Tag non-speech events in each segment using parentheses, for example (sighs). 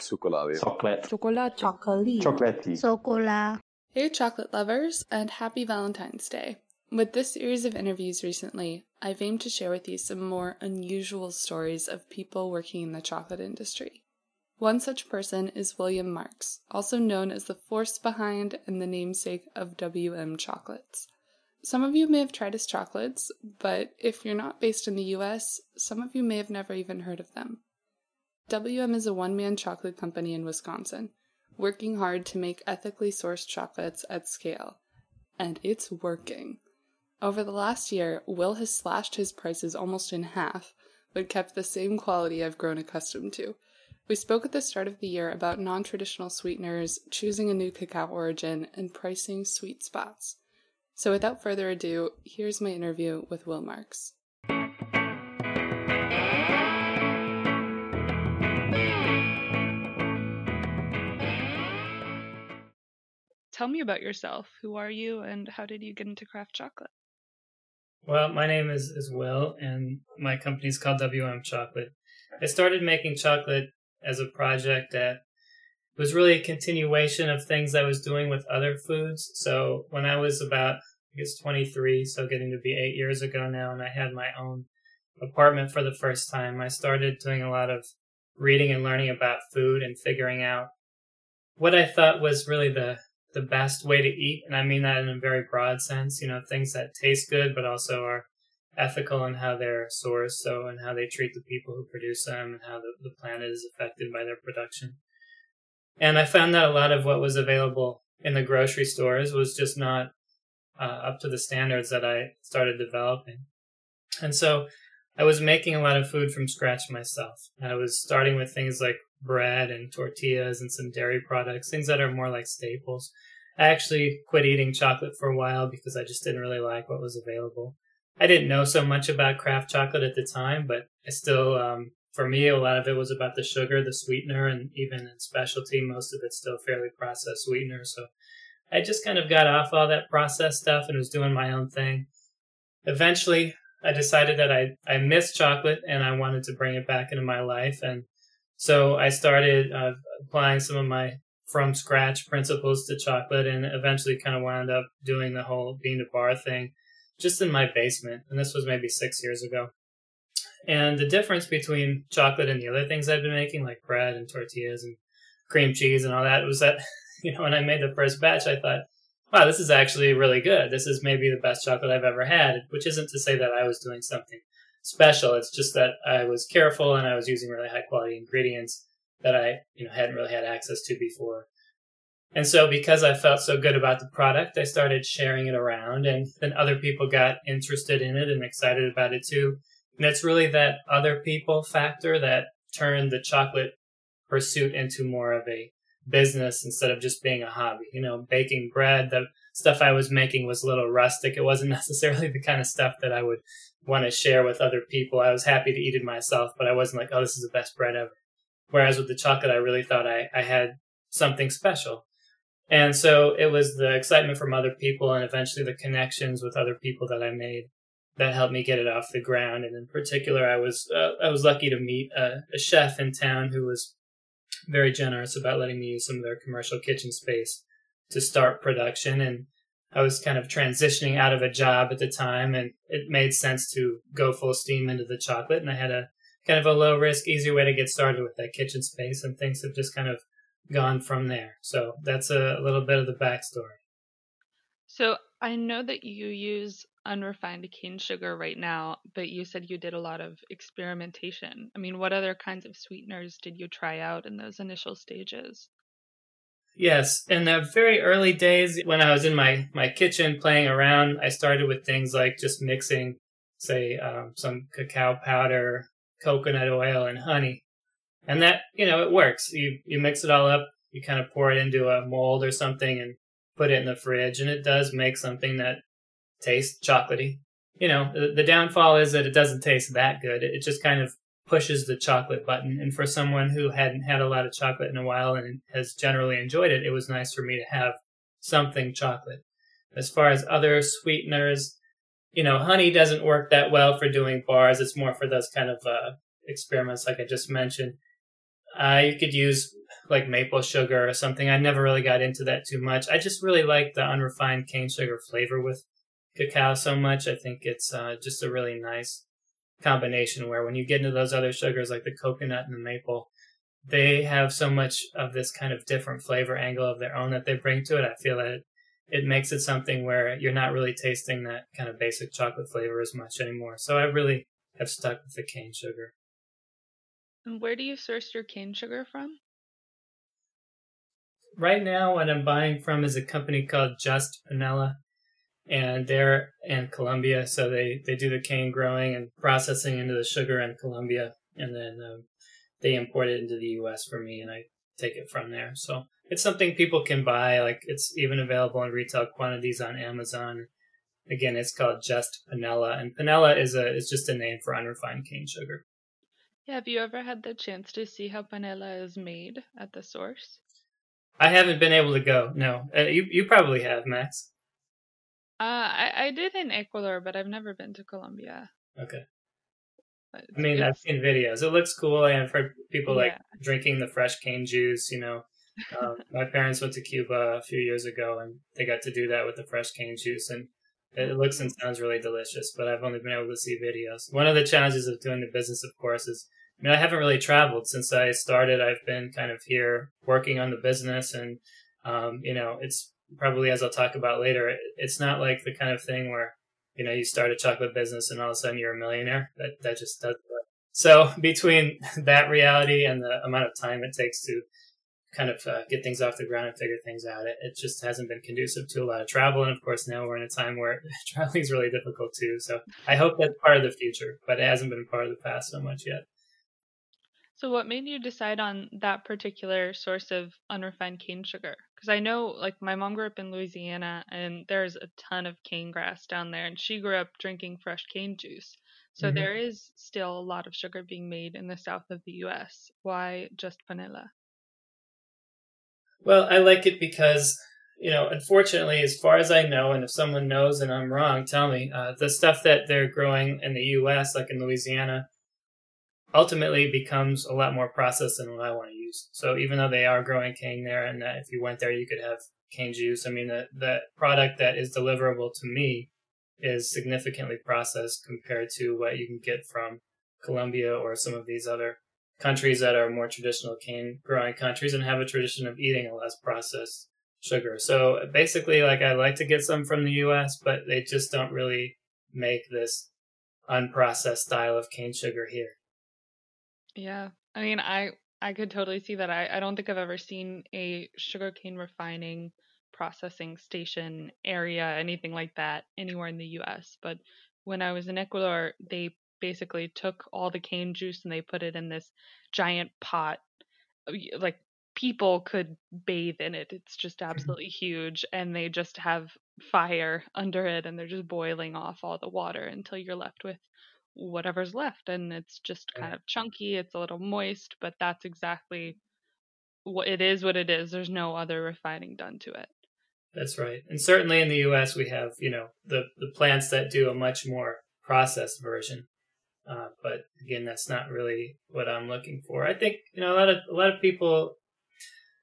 Chocolate. Chocolate. Chocolate. Chocolate. Chocolatey. Sokola. Hey, chocolate lovers, and happy Valentine's Day. With this series of interviews recently, I've aimed to share with you some more unusual stories of people working in the chocolate industry. One such person is William Marks, also known as the force behind and the namesake of WM Chocolates. Some of you may have tried his chocolates, but if you're not based in the US, some of you may have never even heard of them. WM is a one man chocolate company in Wisconsin, working hard to make ethically sourced chocolates at scale. And it's working. Over the last year, Will has slashed his prices almost in half, but kept the same quality I've grown accustomed to. We spoke at the start of the year about non traditional sweeteners, choosing a new cacao origin, and pricing sweet spots. So without further ado, here's my interview with Will Marks. Tell me about yourself. Who are you and how did you get into craft chocolate? Well, my name is, is Will, and my company is called WM Chocolate. I started making chocolate as a project that was really a continuation of things I was doing with other foods. So when I was about, I guess, 23, so getting to be eight years ago now, and I had my own apartment for the first time, I started doing a lot of reading and learning about food and figuring out what I thought was really the the best way to eat, and I mean that in a very broad sense. You know, things that taste good, but also are ethical in how they're sourced, so and how they treat the people who produce them, and how the, the planet is affected by their production. And I found that a lot of what was available in the grocery stores was just not uh, up to the standards that I started developing. And so I was making a lot of food from scratch myself. And I was starting with things like bread and tortillas and some dairy products, things that are more like staples. I actually quit eating chocolate for a while because I just didn't really like what was available. I didn't know so much about craft chocolate at the time, but I still, um, for me, a lot of it was about the sugar, the sweetener, and even in specialty, most of it's still fairly processed sweetener. So I just kind of got off all that processed stuff and was doing my own thing. Eventually, I decided that I, I missed chocolate and I wanted to bring it back into my life. And so I started uh, applying some of my from scratch principles to chocolate and eventually kind of wound up doing the whole bean to bar thing just in my basement. And this was maybe six years ago. And the difference between chocolate and the other things I've been making, like bread and tortillas and cream cheese and all that, was that, (laughs) you know, when I made the first batch, I thought, wow, this is actually really good. This is maybe the best chocolate I've ever had, which isn't to say that I was doing something special. It's just that I was careful and I was using really high quality ingredients that I, you know, hadn't really had access to before. And so because I felt so good about the product, I started sharing it around and then other people got interested in it and excited about it too. And it's really that other people factor that turned the chocolate pursuit into more of a business instead of just being a hobby. You know, baking bread, the stuff I was making was a little rustic. It wasn't (laughs) necessarily the kind of stuff that I would want to share with other people. I was happy to eat it myself, but I wasn't like, oh, this is the best bread ever. Whereas with the chocolate, I really thought I, I had something special. And so it was the excitement from other people and eventually the connections with other people that I made that helped me get it off the ground. And in particular, I was, uh, I was lucky to meet a, a chef in town who was very generous about letting me use some of their commercial kitchen space to start production. And I was kind of transitioning out of a job at the time, and it made sense to go full steam into the chocolate. And I had a kind of a low risk, easy way to get started with that kitchen space, and things have just kind of gone from there. So that's a little bit of the backstory. So I know that you use unrefined cane sugar right now, but you said you did a lot of experimentation. I mean, what other kinds of sweeteners did you try out in those initial stages? Yes, in the very early days when I was in my, my kitchen playing around, I started with things like just mixing, say, um, some cacao powder, coconut oil, and honey. And that, you know, it works. You, you mix it all up, you kind of pour it into a mold or something and put it in the fridge, and it does make something that tastes chocolatey. You know, the, the downfall is that it doesn't taste that good. It just kind of pushes the chocolate button. And for someone who hadn't had a lot of chocolate in a while and has generally enjoyed it, it was nice for me to have something chocolate. As far as other sweeteners, you know, honey doesn't work that well for doing bars. It's more for those kind of uh, experiments, like I just mentioned. Uh, you could use like maple sugar or something. I never really got into that too much. I just really like the unrefined cane sugar flavor with cacao so much. I think it's uh, just a really nice combination where when you get into those other sugars like the coconut and the maple, they have so much of this kind of different flavor angle of their own that they bring to it. I feel that it, it makes it something where you're not really tasting that kind of basic chocolate flavor as much anymore. So I really have stuck with the cane sugar. And where do you source your cane sugar from? Right now, what I'm buying from is a company called Just Panela, and they're in Colombia. So they, they do the cane growing and processing into the sugar in Colombia, and then um, they import it into the U.S. for me, and I take it from there. So it's something people can buy. Like it's even available in retail quantities on Amazon. Again, it's called Just Panela, and Panela is a is just a name for unrefined cane sugar. Yeah, have you ever had the chance to see how panela is made at the source? I haven't been able to go. No, uh, you you probably have, Max. Uh, I I did in Ecuador, but I've never been to Colombia. Okay. I mean, I've seen videos. It looks cool. I've heard people yeah. like drinking the fresh cane juice. You know, um, (laughs) my parents went to Cuba a few years ago, and they got to do that with the fresh cane juice, and it looks and sounds really delicious. But I've only been able to see videos. One of the challenges of doing the business, of course, is I mean, I haven't really traveled since I started. I've been kind of here working on the business, and um, you know, it's probably as I'll talk about later. It, it's not like the kind of thing where you know you start a chocolate business and all of a sudden you're a millionaire. That that just doesn't work. So between (laughs) that reality and the amount of time it takes to kind of uh, get things off the ground and figure things out, it, it just hasn't been conducive to a lot of travel. And of course, now we're in a time where (laughs) traveling is really difficult too. So I hope that's part of the future, but it hasn't been part of the past so much yet. So, what made you decide on that particular source of unrefined cane sugar? Because I know, like, my mom grew up in Louisiana and there's a ton of cane grass down there, and she grew up drinking fresh cane juice. So, mm-hmm. there is still a lot of sugar being made in the south of the US. Why Just Panela? Well, I like it because, you know, unfortunately, as far as I know, and if someone knows and I'm wrong, tell me, uh, the stuff that they're growing in the US, like in Louisiana, ultimately becomes a lot more processed than what I want to use. So even though they are growing cane there, and if you went there, you could have cane juice. I mean, the the product that is deliverable to me is significantly processed compared to what you can get from Colombia or some of these other countries that are more traditional cane growing countries and have a tradition of eating a less processed sugar. So basically, like I like to get some from the U.S., but they just don't really make this unprocessed style of cane sugar here. Yeah. I mean, I I could totally see that. I, I don't think I've ever seen a sugarcane refining processing station area, anything like that, anywhere in the US. But when I was in Ecuador, they basically took all the cane juice and they put it in this giant pot. Uh, like people could bathe in it. It's just mm-hmm. absolutely huge. And they just have fire (laughs) under it and they're just boiling off all the water until you're left with whatever's left and it's just kind of chunky it's a little moist but that's exactly what it is what it is there's no other refining done to it. That's right and certainly in the us we have you know the the plants that do a much more processed version uh, but again that's not really what i'm looking for. I think you know a lot of a lot of people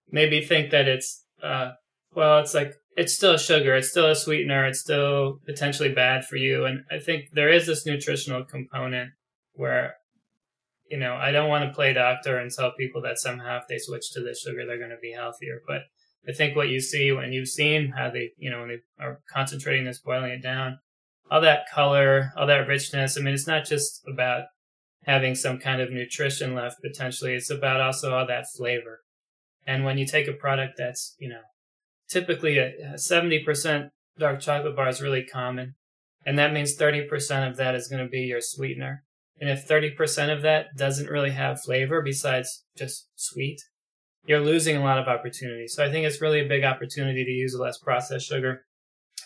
maybe think that it's uh, well it's like it's still sugar, it's still a sweetener, it's still potentially bad for you. And I think there is this nutritional component where, you know, I don't want to play doctor and tell people that somehow if they switch to this sugar, they're going to be healthier. But I think what you see when you've seen how they, you know, when they are concentrating this, boiling it down, all that color, all that richness. I mean, it's not just about having some kind of nutrition left potentially. It's about also all that flavor. And when you take a product that's, you know, typically a 70% dark chocolate bar is really common. And that means 30% of that is going to be your sweetener. And if 30% of that doesn't really have flavor besides just sweet, you're losing a lot of opportunity. So I think it's really a big opportunity to use less processed sugar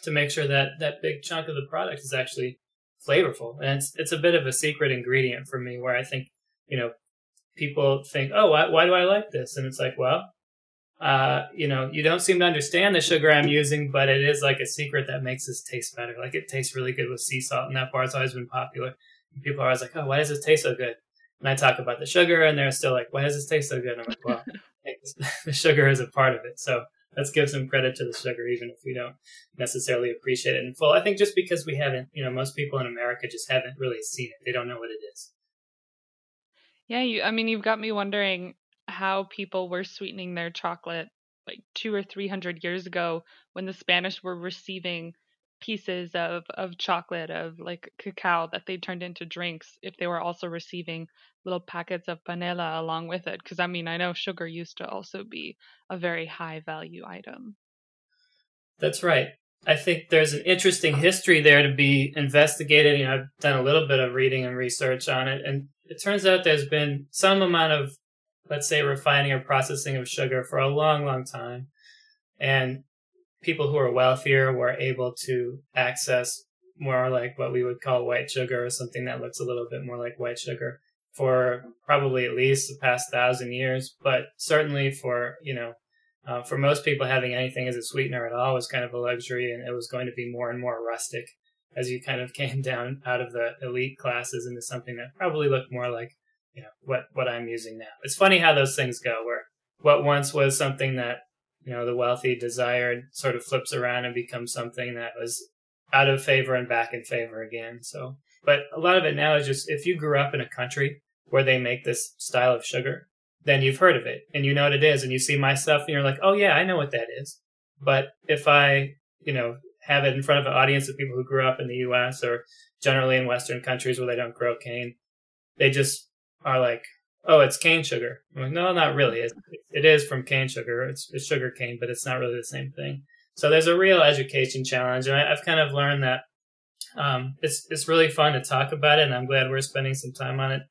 to make sure that that big chunk of the product is actually flavorful. And it's, it's a bit of a secret ingredient for me where I think, you know, people think, oh, why, why do I like this? And it's like, well, uh, you know, you don't seem to understand the sugar I'm using, but it is like a secret that makes this taste better. Like it tastes really good with sea salt, and that bar's always been popular. And people are always like, "Oh, why does this taste so good?" And I talk about the sugar, and they're still like, "Why does this taste so good?" And I'm like, "Well, (laughs) (laughs) the sugar is a part of it. So let's give some credit to the sugar, even if we don't necessarily appreciate it in full. I think just because we haven't, you know, most people in America just haven't really seen it. They don't know what it is. Yeah, you. I mean, you've got me wondering how people were sweetening their chocolate like two or three hundred years ago when the Spanish were receiving pieces of of chocolate of like cacao that they turned into drinks if they were also receiving little packets of panela along with it because i mean i know sugar used to also be a very high value item. That's right. I think there's an interesting history there to be investigated you know i've done a little bit of reading and research on it and it turns out there's been some amount of let's say refining or processing of sugar for a long long time. And people who are wealthier were able to access more like what we would call white sugar or something that looks a little bit more like white sugar for probably at least the past thousand years, but certainly for, you know, uh, for most people having anything as a sweetener at all was kind of a luxury and it was going to be more and more rustic as you kind of (laughs) came down out of the elite classes into something that probably looked more like, you know, what, what I'm using now. It's funny how those things go where what once was something that you know the wealthy desired sort of flips around and becomes something that was out of favor and back in favor again. So, but a lot of it now is just if you grew up in a country where they make this style of sugar, then you've heard of it and you know what it is, and you see my stuff and you're like, oh yeah, I know what that is. But if I, you know, have it in front of an audience of people who grew up in the U.S. or generally in Western countries where they don't grow cane, they just are like, oh, it's cane sugar. I'm like, no, not really. It, it is from cane sugar. It's, it's sugar cane, but it's not really the same thing. So there's a real education challenge, and I, have kind of learned that um, it's it's really fun to talk about it, and I'm glad we're spending some time on it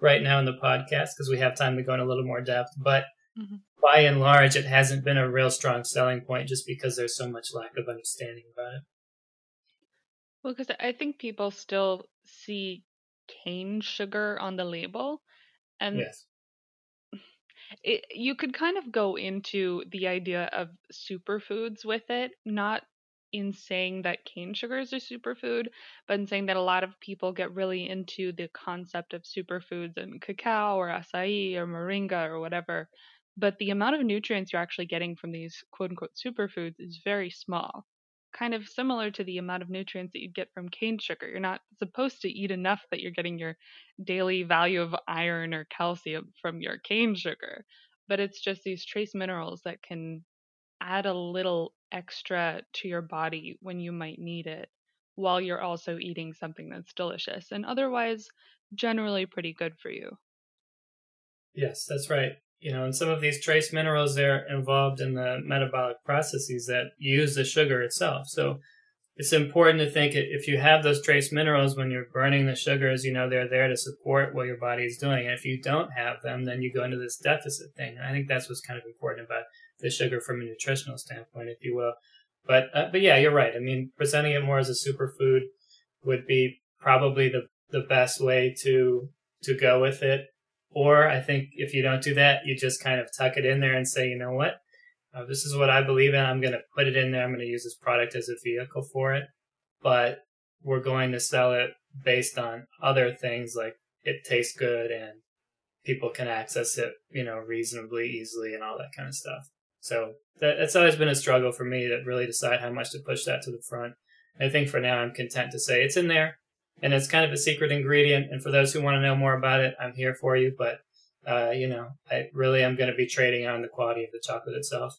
right now in the podcast because we have time to go in a little more depth. But mm-hmm. by and large, it hasn't been a real strong selling point just because there's so much lack of understanding about it. Well, because I think people still see cane sugar on the label and yes. It, you could kind of go into the idea of superfoods with it, not in saying that cane sugar is a superfood, but in saying that a lot of people get really into the concept of superfoods and cacao or acai or moringa or whatever. But the amount of nutrients you're actually getting from these quote unquote superfoods is very small kind of similar to the amount of nutrients that you get from cane sugar. You're not supposed to eat enough that you're getting your daily value of iron or calcium from your cane sugar, but it's just these trace minerals that can add a little extra to your body when you might need it while you're also eating something that's delicious and otherwise generally pretty good for you. Yes, that's right you know, and some of these trace minerals they're involved in the metabolic processes that use the sugar itself. So it's important to think if you have those trace minerals when you're burning the sugars, you know, they're there to support what your body is doing. And if you don't have them, then you go into this deficit thing. And I think that's what's kind of important about the sugar from a nutritional standpoint, if you will. But, uh, but yeah, you're right. I mean, presenting it more as a superfood would be probably the, the best way to, to go with it. Or I think if you don't do that, you just kind of tuck it in there and say, you know what? Uh, this is what I believe in. I'm going to put it in there. I'm going to use this product as a vehicle for it. But we're going to sell it based on other things like it tastes good and people can access it, you know, reasonably easily and all that kind of stuff. So that, that's always been a struggle for me to really decide how much to push that to the front. I think for now I'm content to say it's in there and it's kind of a secret ingredient. And for those who want to know more about it, I'm here for you. But uh, you know, I really am going to be trading on the quality of the chocolate itself.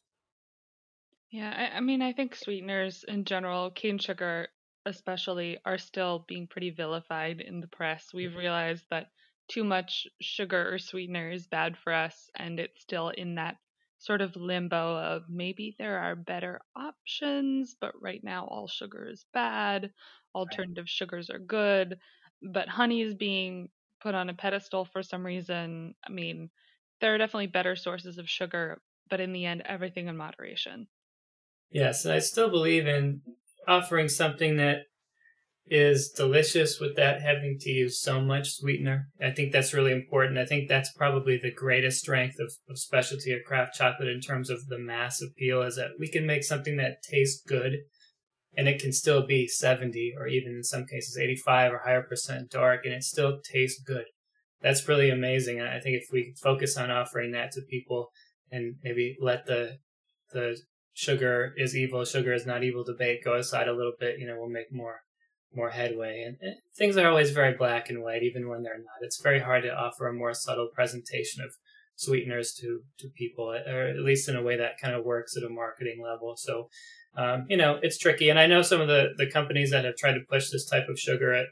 Yeah, I, I mean, I think sweeteners in general, cane sugar especially, are still being pretty vilified in the press. We've realized that too much sugar or sweetener is bad for us, and it's still in that sort of limbo of maybe there are better options, but right now all sugar is bad alternative sugars are good, but honey is being put on a pedestal for some reason. I mean, there are definitely better sources of sugar, but in the end, everything in moderation. Yes, and I still believe in offering something that is delicious without having to use so much sweetener. I think that's really important. I think that's probably the greatest strength of, of specialty or craft chocolate in terms of the mass appeal is that we can make something that tastes good and it can still be 70 or even in some cases 85 or higher percent dark and it still tastes good. That's really amazing. And I think if we focus on offering that to people and maybe let the the sugar is evil, sugar is not evil debate go aside a little bit. You know, we'll make more more headway. And, and things are always very black and white, even when they're not. It's very hard to offer a more subtle presentation of sweeteners to to people, or at least in a way that kind of works at a marketing level. So, um, you know, it's tricky. And I know some of the the companies that have tried to push this type of sugar at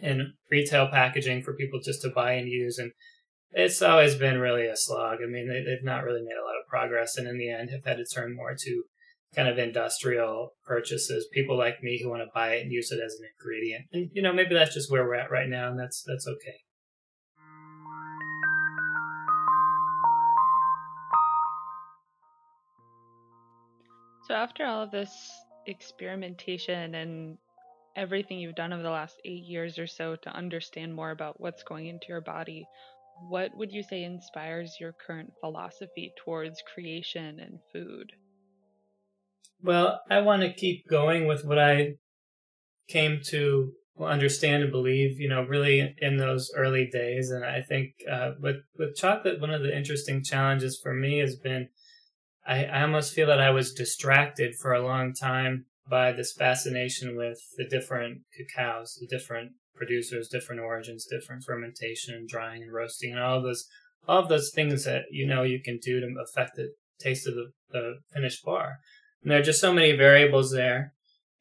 in retail packaging for people just to buy and use, and it's always been really a slog. I mean, they, they've not really made a lot of progress, and in the end, have had to turn more to kind of industrial purchases. People like me who want to buy it and use it as an ingredient, and you know, maybe that's just where we're at right now, and that's that's okay. So after all of this experimentation and everything you've done over the last eight years or so to understand more about what's going into your body, what would you say inspires your current philosophy towards creation and food? Well, I want to keep going with what I came to understand and believe, you know, really in those early days. And I think uh, with with chocolate, one of the interesting challenges for me has been I, I almost feel that I was distracted for a long time by this fascination with the different cacaos, the different producers, different origins, different fermentation drying and roasting, and all of those all of those things that you know you can do to affect the taste of the, the finished bar. And there are just so many variables there,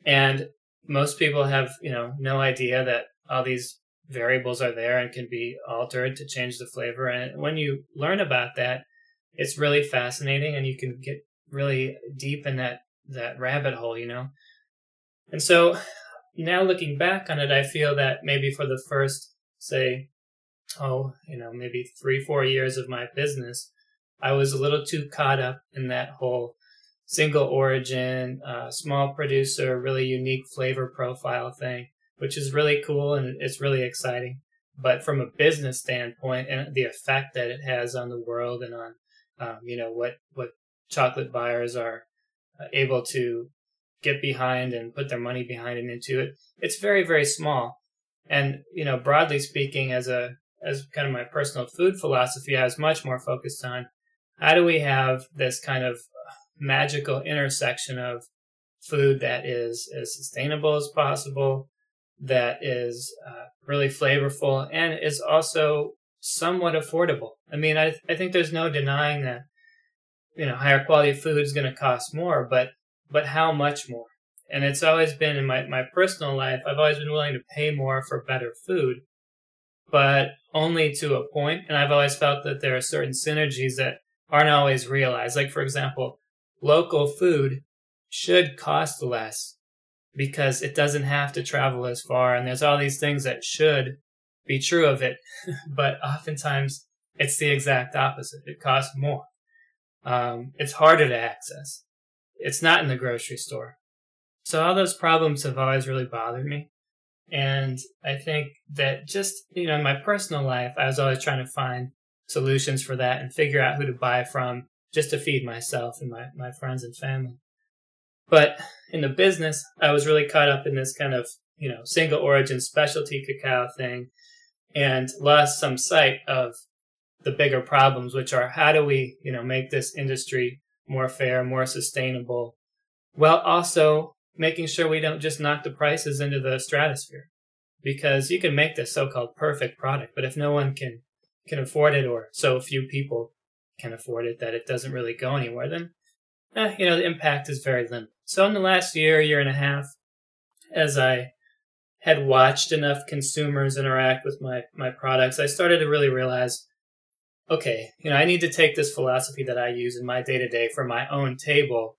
and most people have you know no idea that all these variables are there and can be altered to change the flavor. And when you learn about that, it's really fascinating, and you can get really deep in that that rabbit hole, you know. And so now looking back on it, I feel that maybe for the first, say, oh, you know, maybe three, four years of my business, I was a little too caught up in that whole single origin, uh, small producer, really unique flavor profile thing, which is really cool and it's really exciting. But from a business standpoint and the effect that it has on the world and on, um, you know, what, what chocolate buyers are uh, able to get behind and put their money behind and into it, it's very, very small. And, you know, broadly speaking, as a, as kind of my personal food philosophy, I was much more focused on how do we have this kind of magical intersection of food that is as sustainable as possible, that is uh, really flavorful, and is also somewhat affordable. I mean, I, I think there's no denying that, you know, higher quality food is going to cost more, but but how much more? And it's always been in my, my personal life, I've always been willing to pay more for better food, but only to a point. And I've always felt that there are certain synergies that aren't always realized. Like, for example, local food should cost less because it doesn't have to travel as far. And there's all these things that should be true of it. (laughs) but oftentimes it's the exact opposite. It costs more. Um, it's harder to access. It's not in the grocery store. So all those problems have always really bothered me. And I think that just, you know, in my personal life, I was always trying to find solutions for that and figure out who to buy from just to feed myself and my, my friends and family. But in the business, I was really caught up in this kind of, you know, single origin specialty cacao thing and lost some sight of the bigger problems, which are how do we, you know, make this industry more fair, more sustainable, while also making sure we don't just knock the prices into the stratosphere. Because you can make this so-called perfect product, but if no one can can afford it, or so few people can afford it that it doesn't really go anywhere, then eh, you know the impact is very limited. So in the last year, year and a half, as I had watched enough consumers interact with my my products, I started to really realize okay, you know, I need to take this philosophy that I use in my day to day for my own table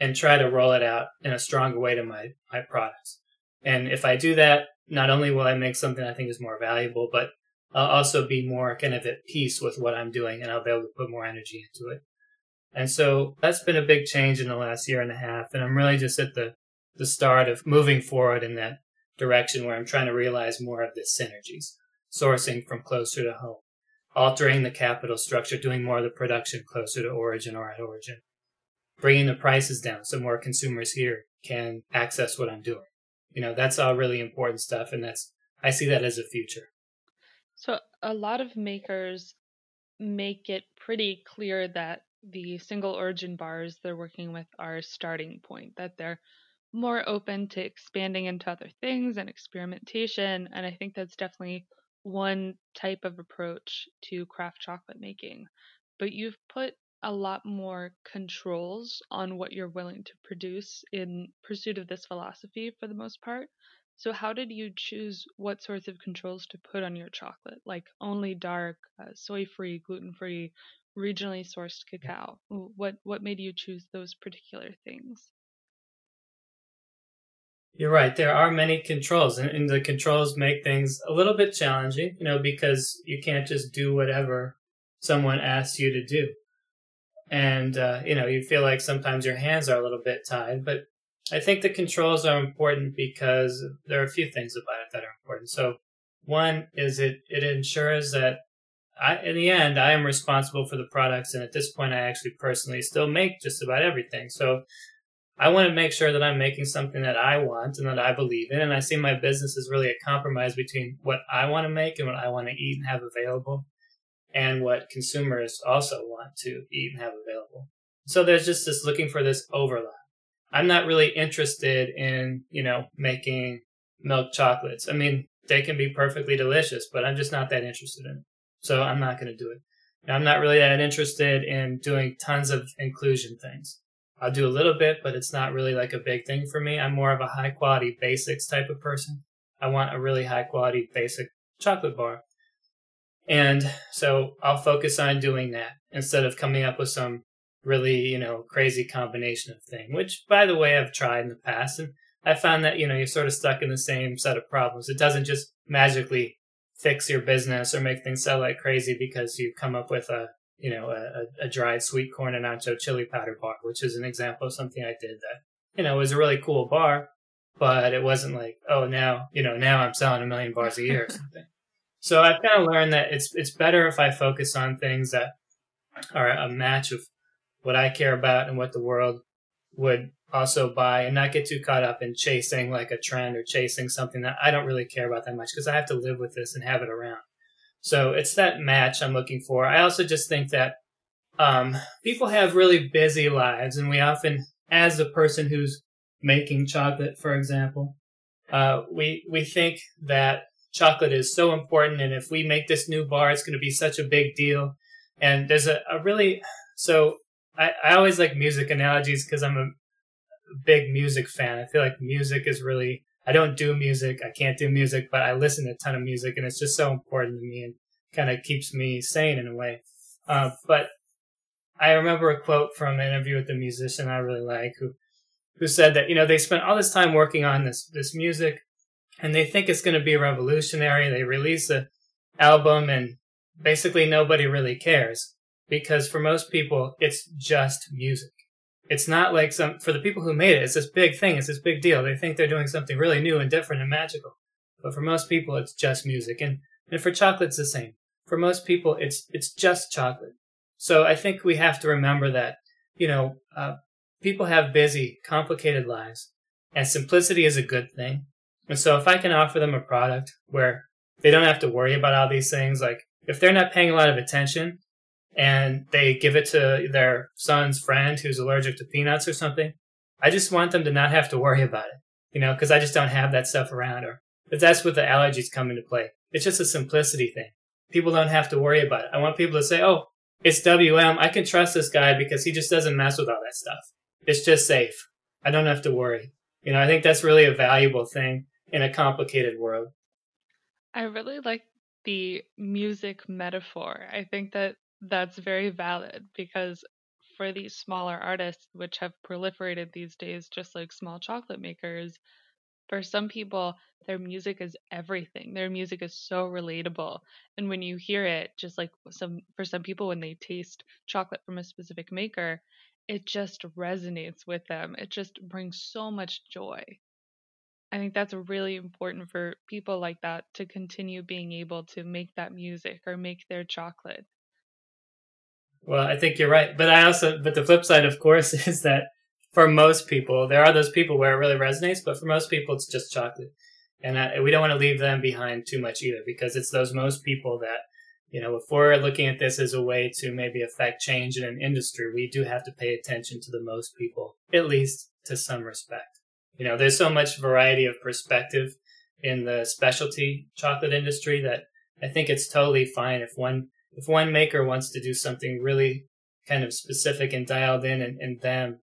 and try to roll it out in a stronger way to my, my products. And if I do that, not only will I make something I think is more valuable, but I'll also be more kind of at peace with what I'm doing and I'll be able to put more energy into it. And so that's been a big change in the last year and a half. And I'm really just at the, the start of moving forward in that direction where I'm trying to realize more of the synergies, sourcing from closer to home, altering the capital structure, doing more of the production closer to origin or at origin, bringing the prices down so more consumers here can access what I'm doing. You know, that's all really important stuff. And that's, I see that as a future. So a lot of makers make it pretty clear that the single origin bars they're working with are a starting point, that they're more open to expanding into other things and experimentation. And I think that's definitely one type of approach to craft chocolate making. But you've put a lot more controls on what you're willing to produce in pursuit of this philosophy for the most part. So, how did you choose what sorts of controls to put on your chocolate, like only dark, uh, soy free, gluten free, regionally sourced cacao? What what made you choose those particular things? You're right. There are many controls, and, and, the controls make things a little bit challenging, you know, because you can't just do whatever someone asks you to do. And, uh, you know, you feel like sometimes your hands are a little bit tied, but I think the controls are important because there are a few things about it that are important. So, one is it, it ensures that I, in the end, I am responsible for the products. And at this point, I actually personally still make just about everything. So I want to make sure that I'm making something that I want and that I believe in. And I see my business as really a compromise between what I want to make and what I want to eat and have available and what consumers also want to eat and have available. So there's just this looking for this overlap. I'm not really interested in, you know, making milk chocolates. I mean, they can be perfectly delicious, but I'm just not that interested in it. So I'm not going to do it. I'm not really that interested in doing tons of inclusion things. I'll do a little bit, but it's not really like a big thing for me. I'm more of a high quality basics type of person. I want a really high quality basic chocolate bar. And so I'll focus on doing that instead of coming up with some really, you know, crazy combination of thing, which by the way, I've tried in the past. And I found that, you know, you're sort of stuck in the same set of problems. It doesn't just magically fix your business or make things sell like crazy because you come up with a you know, a, a dried sweet corn and ancho chili powder bar, which is an example of something I did that, you know, was a really cool bar, but it wasn't like, oh, now, you know, now I'm selling a million bars a year or (laughs) something. so I've kind of learned that it's, it's better if I focus on things that are a match of what I care about and what the world would also buy and not get too caught up in chasing like a trend or chasing something that I don't really care about that much because I have to live with this and have it around. So it's that match I'm looking for. I also just think that um, people have really busy lives, and we often, as a person who's making chocolate, for example, uh, we we think that chocolate is so important, and if we make this new bar, it's going to be such a big deal. And there's a, a really so I, I always like music analogies because I'm a big music fan. I feel like music is really I don't do music. I can't do music, but I listen to a ton of music and it's just so important to me and kind of keeps me sane in a way. Uh, but I remember a quote from an interview with a musician I really like who, who said that, you know, they spent all this time working on this, this music and they think it's going to be revolutionary. They release a album and basically nobody really cares because for most people, it's just music it's not like some for the people who made it it's this big thing it's this big deal. They think they're doing something really new and different and magical. But for most people it's just music. And and for chocolate it's the same. For most people it's it's just chocolate. So i think we have to remember that you know uh, people have busy complicated lives and simplicity is a good thing. And so if i can offer them a product where they don't have to worry about all these things like if they're not paying a lot of attention and they give it to their son's friend who's allergic to peanuts or something, I just want them to not have to worry about it, you know, because I just don't have that stuff around. Or but that's what the allergies come into play. It's just a simplicity thing. People don't have to worry about it. I want people to say, "Oh, it's WM. I can trust this guy because he just doesn't mess with all that stuff. It's just safe. I don't have to worry." You know, I think that's really a valuable thing in a complicated world. I really like the music metaphor. I think that that's very valid because for these smaller artists, which have proliferated these days, just like small chocolate makers, for some people, their music is everything. Their music is so relatable. And when you hear it, just like some for some people when they taste chocolate from a specific maker, it just resonates with them. It just brings so much joy. I think that's really important for people like that to continue being able to make that music or make their chocolate well, I think you're right. But I also, but the flip side, of course, (laughs) is that for most people, there are those people where it really resonates, but for most people, it's just chocolate. And I, we don't want to leave them behind too much either because it's those most people that you know, if we're looking at this as a way to maybe affect change in an industry, we do have to pay attention to the most people, at least to some respect. You know, there's so much variety of perspective in the specialty chocolate industry that I think it's totally fine if one if one maker wants to do something really kind of specific and dialed in and, and them,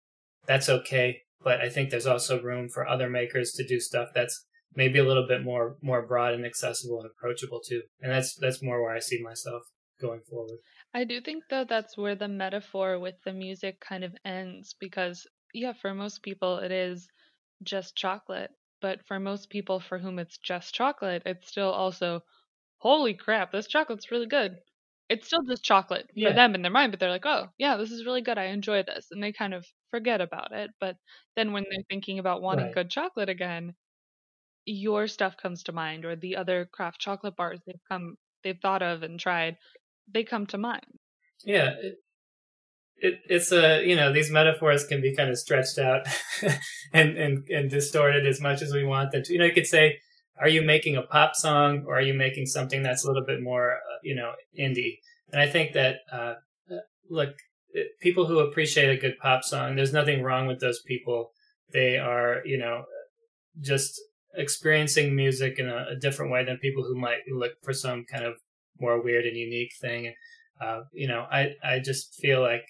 that's okay. But I think there's also room for other makers to do stuff that's maybe a little bit more more broad and accessible and approachable too. And that's that's more where I see myself going forward. I do think though that's where the metaphor with the music kind of ends because yeah, for most people it is just chocolate, but for most people for whom it's just chocolate, it's still also holy crap, this chocolate's really good. It's still just chocolate yeah. for them in their mind, but they're like, "Oh, yeah, this is really good. I enjoy this." And they kind of forget about it. But then when they're thinking about wanting right. good chocolate again, your stuff comes to mind or the other craft chocolate bars they've come they've thought of and tried they come to mind yeah it, it, it's a you know these metaphors can be kind of stretched out (laughs) and, and and distorted as much as we want them to you know you could say are you making a pop song or are you making something that's a little bit more uh, you know indie and i think that uh, uh look people who appreciate a good pop song there's nothing wrong with those people they are you know just experiencing music in a, a, different way than people who might look for some kind of more weird and unique thing. Uh, you know, I, I just feel like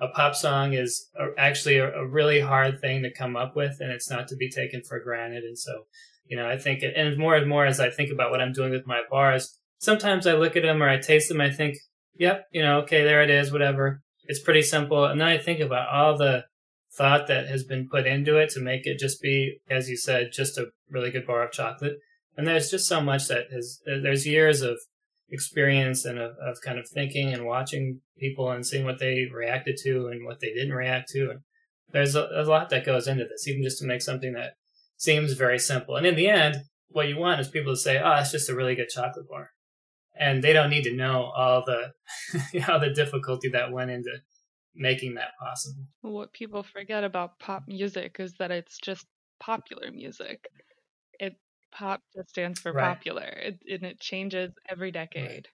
a pop song is actually a, a, really hard thing to come up with and it's not to be taken for granted. And so, you know, I think, and more and more as I think about what I'm doing with my bars, sometimes I look at them or I taste them, I think, yep, you know, okay, there it is, whatever. It's pretty simple. And then I think about all the thought that has been put into it to make it just be, as you said, just a really good bar of chocolate. And there's just so much that has, uh, there's years of experience and of, of kind of thinking and watching people and seeing what they reacted to and what they didn't react to. And there's a, a lot that goes into this, even just to make something that seems very simple. And in the end, what you want is people to say, "Oh, it's just a really good chocolate bar," and they don't need to know all the (laughs) all the difficulty that went into making that possible. What people forget about pop music is that it's just popular music. It pop just stands for right. popular, it, and it changes every decade. Right.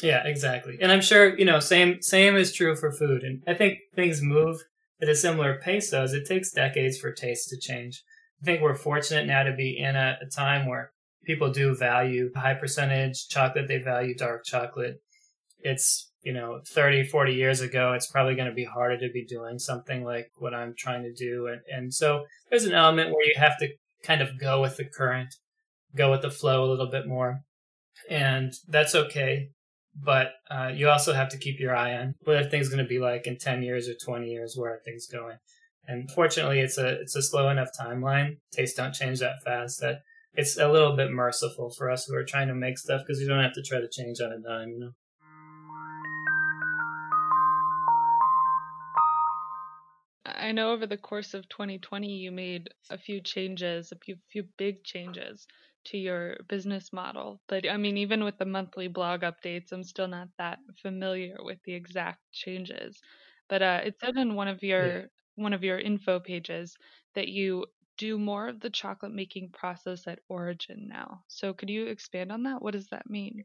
Yeah, exactly. And I'm sure you know same same is true for food. And I think things move at a similar pace. Though, it takes decades for taste to change. I think we're fortunate now to be in a, a time where people do value high percentage chocolate. They value dark chocolate. It's you know 30 40 years ago it's probably going to be harder to be doing something like what i'm trying to do and, and so there's an element where you have to kind of go with the current go with the flow a little bit more and that's okay but uh, you also have to keep your eye on what are things going to be like in 10 years or 20 years where are things going? And fortunately it's a it's a slow enough timeline tastes don't change that fast that it's a little bit merciful for us who are trying to make stuff because you don't have to try to change on a dime you know? I know over the course of 2020 you made a few changes, a few few big changes to your business model. But I mean, even with the monthly blog updates, I'm still not that familiar with the exact changes. But uh, it said in one of your yeah. one of your info pages that you do more of the chocolate making process at origin now. So could you expand on that? What does that mean?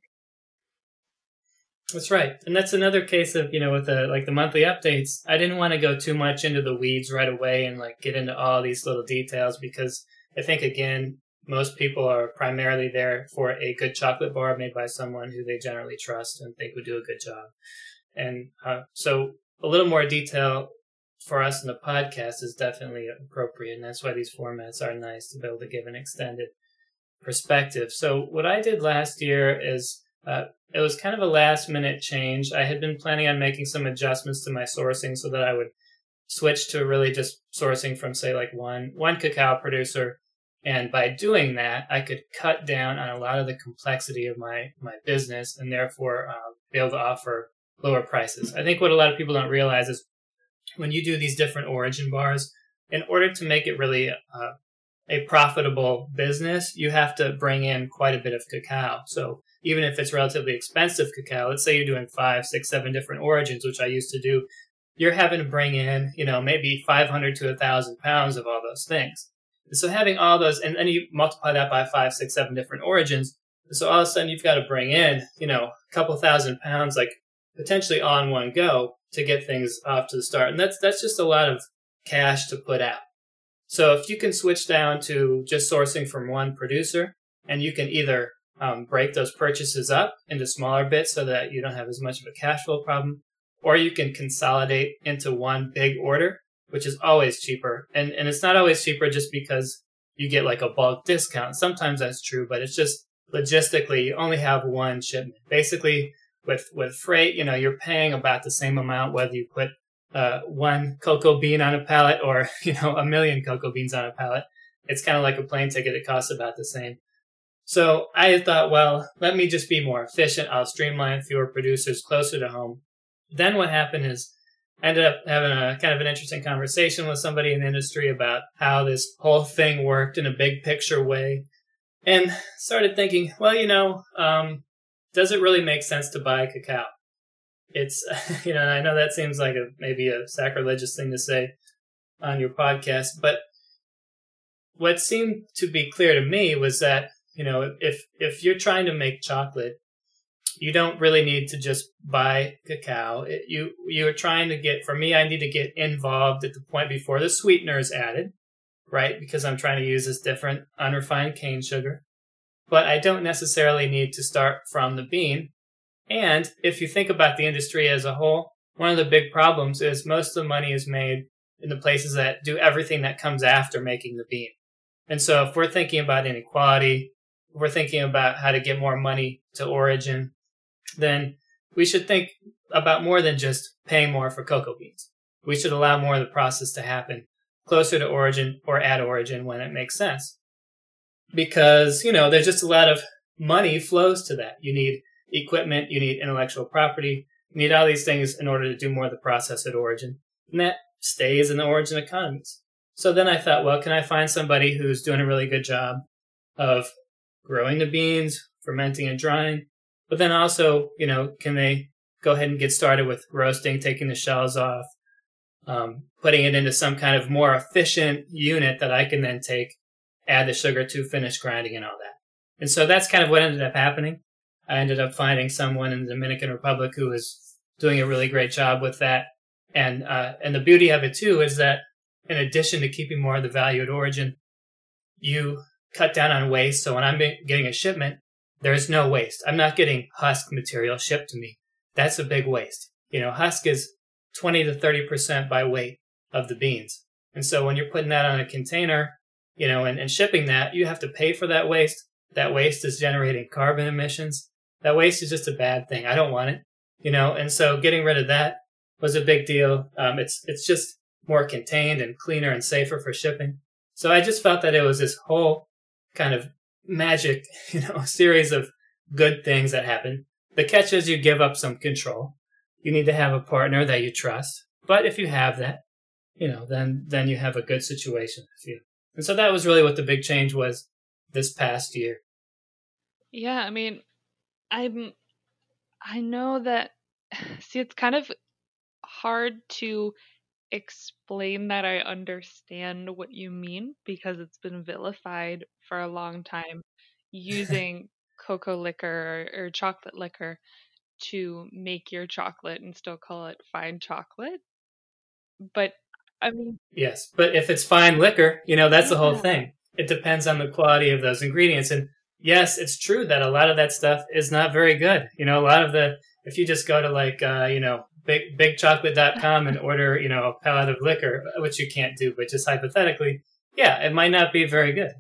That's right. And that's another case of, you know, with the like the monthly updates, I didn't want to go too much into the weeds right away and like get into all these little details because I think again, most people are primarily there for a good chocolate bar made by someone who they generally trust and think would do a good job. And uh, so a little more detail for us in the podcast is definitely appropriate. And that's why these formats are nice to be able to give an extended perspective. So what I did last year is uh, it was kind of a last minute change. I had been planning on making some adjustments to my sourcing so that I would switch to really just sourcing from say like one one cacao producer and by doing that I could cut down on a lot of the complexity of my my business and therefore uh, be able to offer lower prices. I think what a lot of people don't realize is when you do these different origin bars in order to make it really uh, a profitable business, you have to bring in quite a bit of cacao. So even if it's relatively expensive cacao, let's say you're doing five, six, seven different origins, which I used to do, you're having to bring in, you know, maybe 500 to 1,000 pounds of all those things. So having all those, and then you multiply that by five, six, seven different origins, So all of a sudden you've got to bring in, you know, a couple thousand pounds, like potentially on one go to get things off to the start. And that's, that's just a lot of cash to put out. So if you can switch down to just sourcing from one producer and you can either um, break those purchases up into smaller bits so that you don't have as much of a cash flow problem, or you can consolidate into one big order, which is always cheaper. And, and it's not always cheaper just because you get like a bulk discount. Sometimes that's true, but it's just logistically, you only have one shipment. Basically, with, with freight, you know, you're paying about the same amount whether you put uh, one cocoa bean on a pallet or, (laughs) you know, a million cocoa beans on a pallet. It's kind of like a plane ticket. It costs about the same. So I thought, well, let me just be more efficient. I'll streamline fewer producers closer to home. Then what happened is Ended up having a kind of an interesting conversation with somebody in the industry about how this whole thing worked in a big picture way and started thinking, well, you know, um, does it really make sense to buy cacao? It's, (laughs) you know, I know that seems like a, maybe a sacrilegious thing to say on your podcast, but what seemed to be clear to me was that you know, if if you're trying to make chocolate, you don't really need to just buy cacao. It, you you're trying to get. For me, I need to get involved at the point before the sweetener is added, right? Because I'm trying to use this different unrefined cane sugar. But I don't necessarily need to start from the bean. And if you think about the industry as a whole, one of the big problems is most of the money is made in the places that do everything that comes after making the bean. And so if we're thinking about inequality, we're thinking about how to get more money to origin, then we should think about more than just paying more for cocoa beans. We should allow more of the process to happen closer to origin or at origin when it makes sense. Because, you know, there's just a lot of money flows to that. You need equipment, you need intellectual property, you need all these things in order to do more of the process at origin. And that stays in the origin economies. So then I thought, well, can I find somebody who's doing a really good job of growing the beans, fermenting and drying. But then also, you know, can they go ahead and get started with roasting, taking the shells off, um, putting it into some kind of more efficient unit that I can then take, add the sugar to, finish grinding and all that. And so that's kind of what ended up happening. I ended up finding someone in the Dominican Republic who was doing a really great job with that. And, uh, and the beauty of it too is that in addition to keeping more of the value at origin, you cut down on waste. So when I'm getting a shipment, there's no waste. I'm not getting husk material shipped to me. That's a big waste. You know, husk is 20 to 30% by weight of the beans. And so when you're putting that on a container, you know, and, and shipping that, you have to pay for that waste. That waste is generating carbon emissions. That waste is just a bad thing. I don't want it, you know, and so getting rid of that was a big deal. Um, it's, it's just more contained and cleaner and safer for shipping. So I just felt that it was this whole kind of magic, (laughs) you know, a series of good things that happen. The catch is you give up some control. You need to have a partner that you trust. But if you have that, you know, then then you have a good situation. I feel. And so that was really what the big change was this past year. Yeah, I mean, I'm I know that (sighs) see it's kind of hard to explain that I understand what you mean because it's been vilified for a long time (laughs) using cocoa liquor or, or, chocolate liquor to make your chocolate and still call it fine chocolate. But I mean, yes, but if it's fine liquor, you know, that's the whole thing. It depends on the quality of those ingredients. And yes, it's true that a lot of that stuff is not very good. You know, a lot of the, if you just go to like, uh, you know, big, bigchocolate.com and order, you know, a pallet of liquor, which you can't do, but just hypothetically, yeah, it might not be very good.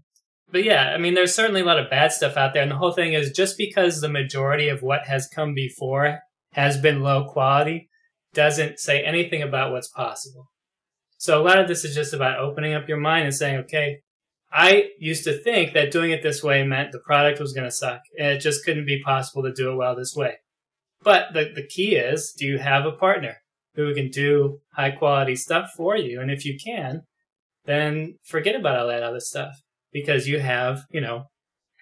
But yeah, I mean, there's certainly a lot of bad stuff out there. And the whole thing is just because the majority of what has come before has been low quality doesn't say anything about what's possible. So a lot of this is just about opening up your mind and saying, okay, I used to think that doing it this way meant the product was going to suck and it just couldn't be possible to do it well this way. But the, the key is, do you have a partner who can do high quality stuff for you? And if you can, then forget about all that other stuff because you have, you know,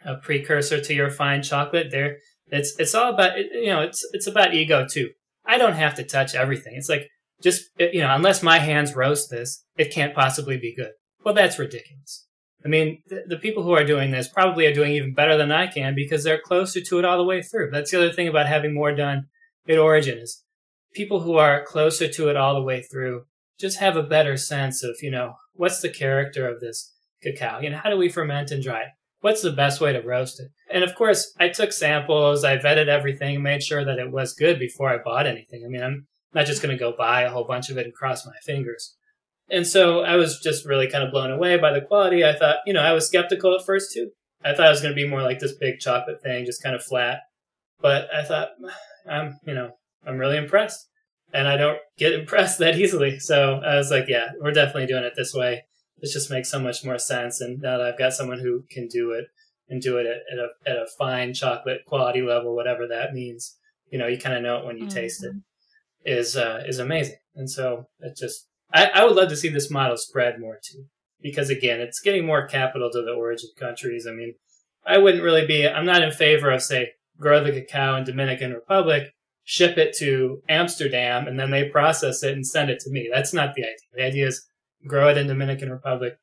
a precursor to your fine chocolate there. It's, it's all about, you know, it's, it's about ego too. I don't have to touch everything. It's like, just, you know, unless my hands roast this, it can't possibly be good. Well, that's ridiculous. I mean, the, people who are doing this probably are doing even better than I can because they're closer to it all the way through. That's the other thing about having more done at Origin is people who are closer to it all the way through just have a better sense of, you know, what's the character of this cacao? You know, how do we ferment and dry it? What's the best way to roast it? And of course, I took samples, I vetted everything, made sure that it was good before I bought anything. I mean, I'm not just going to go buy a whole bunch of it and cross my fingers. And so I was just really kind of blown away by the quality. I thought, you know, I was skeptical at first too. I thought it was going to be more like this big chocolate thing, just kind of flat. But I thought, I'm, you know, I'm really impressed. And I don't get (laughs) impressed that easily. So I was like, yeah, we're definitely doing it this way. This just makes so much more sense. And now that I've got someone who can do it and do it at, at a, at a fine chocolate quality level, whatever that means, you know, you kind of know it when you mm-hmm. taste it, is, uh, is amazing. And so it just, I, I would love to see this model spread more too, because again, it's getting more capital to the origin countries. I mean, I wouldn't really be, I'm not in favor of say, grow the cacao in Dominican Republic, ship it to Amsterdam, and then they process it and send it to me. That's not the idea. The idea is grow it in Dominican Republic,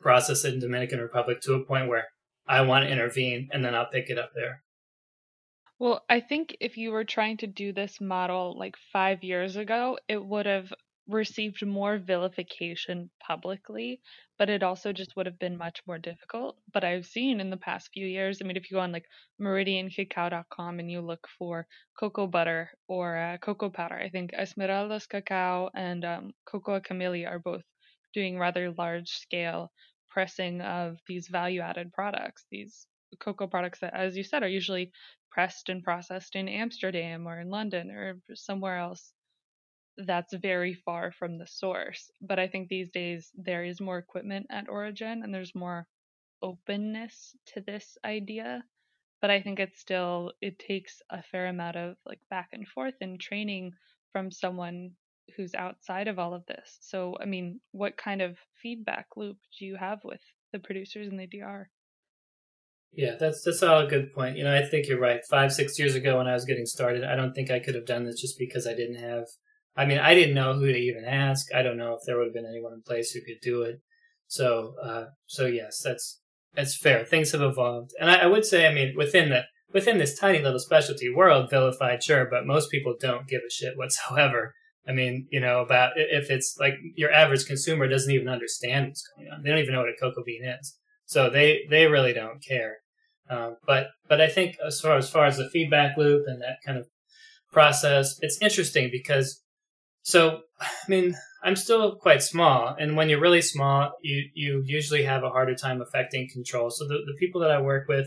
process it in Dominican Republic to a point where I want to intervene, and then I'll pick it up there. Well, I think if you were trying to do this model like five years ago, it would have received more vilification publicly, but it also just would have been much more difficult. But I've seen in the past few years, I mean, if you go on like meridiancacao.com and you look for cocoa butter or uh, cocoa powder, I think Esmeralda's Cacao and um, Cocoa Camellia are both doing rather large scale pressing of these value added products, these cocoa products that, as you said, are usually pressed and processed in Amsterdam or in London or somewhere else that's very far from the source. But I think these days there is more equipment at Origin and there's more openness to this idea. But I think it's still, it takes a fair amount of like back and forth and training from someone who's outside of all of this. So, I mean, what kind of feedback loop do you have with the producers and the DR? Yeah, that's that's all a good point. You know, I think you're right. Five, six years ago when I was getting started, I don't think I could have done this just because I didn't have I mean, I didn't know who to even ask. I don't know if there would have been anyone in place who could do it. So, uh, so yes, that's that's fair. Things have evolved, and I, I, would say, I mean, within the within this tiny little specialty world, vilified, sure, but most people don't give a shit (laughs) whatsoever. I mean, you know, about if it's like your average consumer doesn't even understand what's going on. They don't even know what a cocoa bean is, so they they really don't care. Um, but but I think as far as far as the feedback loop and that kind of process, it's interesting because so, I mean, I'm still quite small, and when you're really small, you you usually have a harder time affecting control. So the, the people that I work with,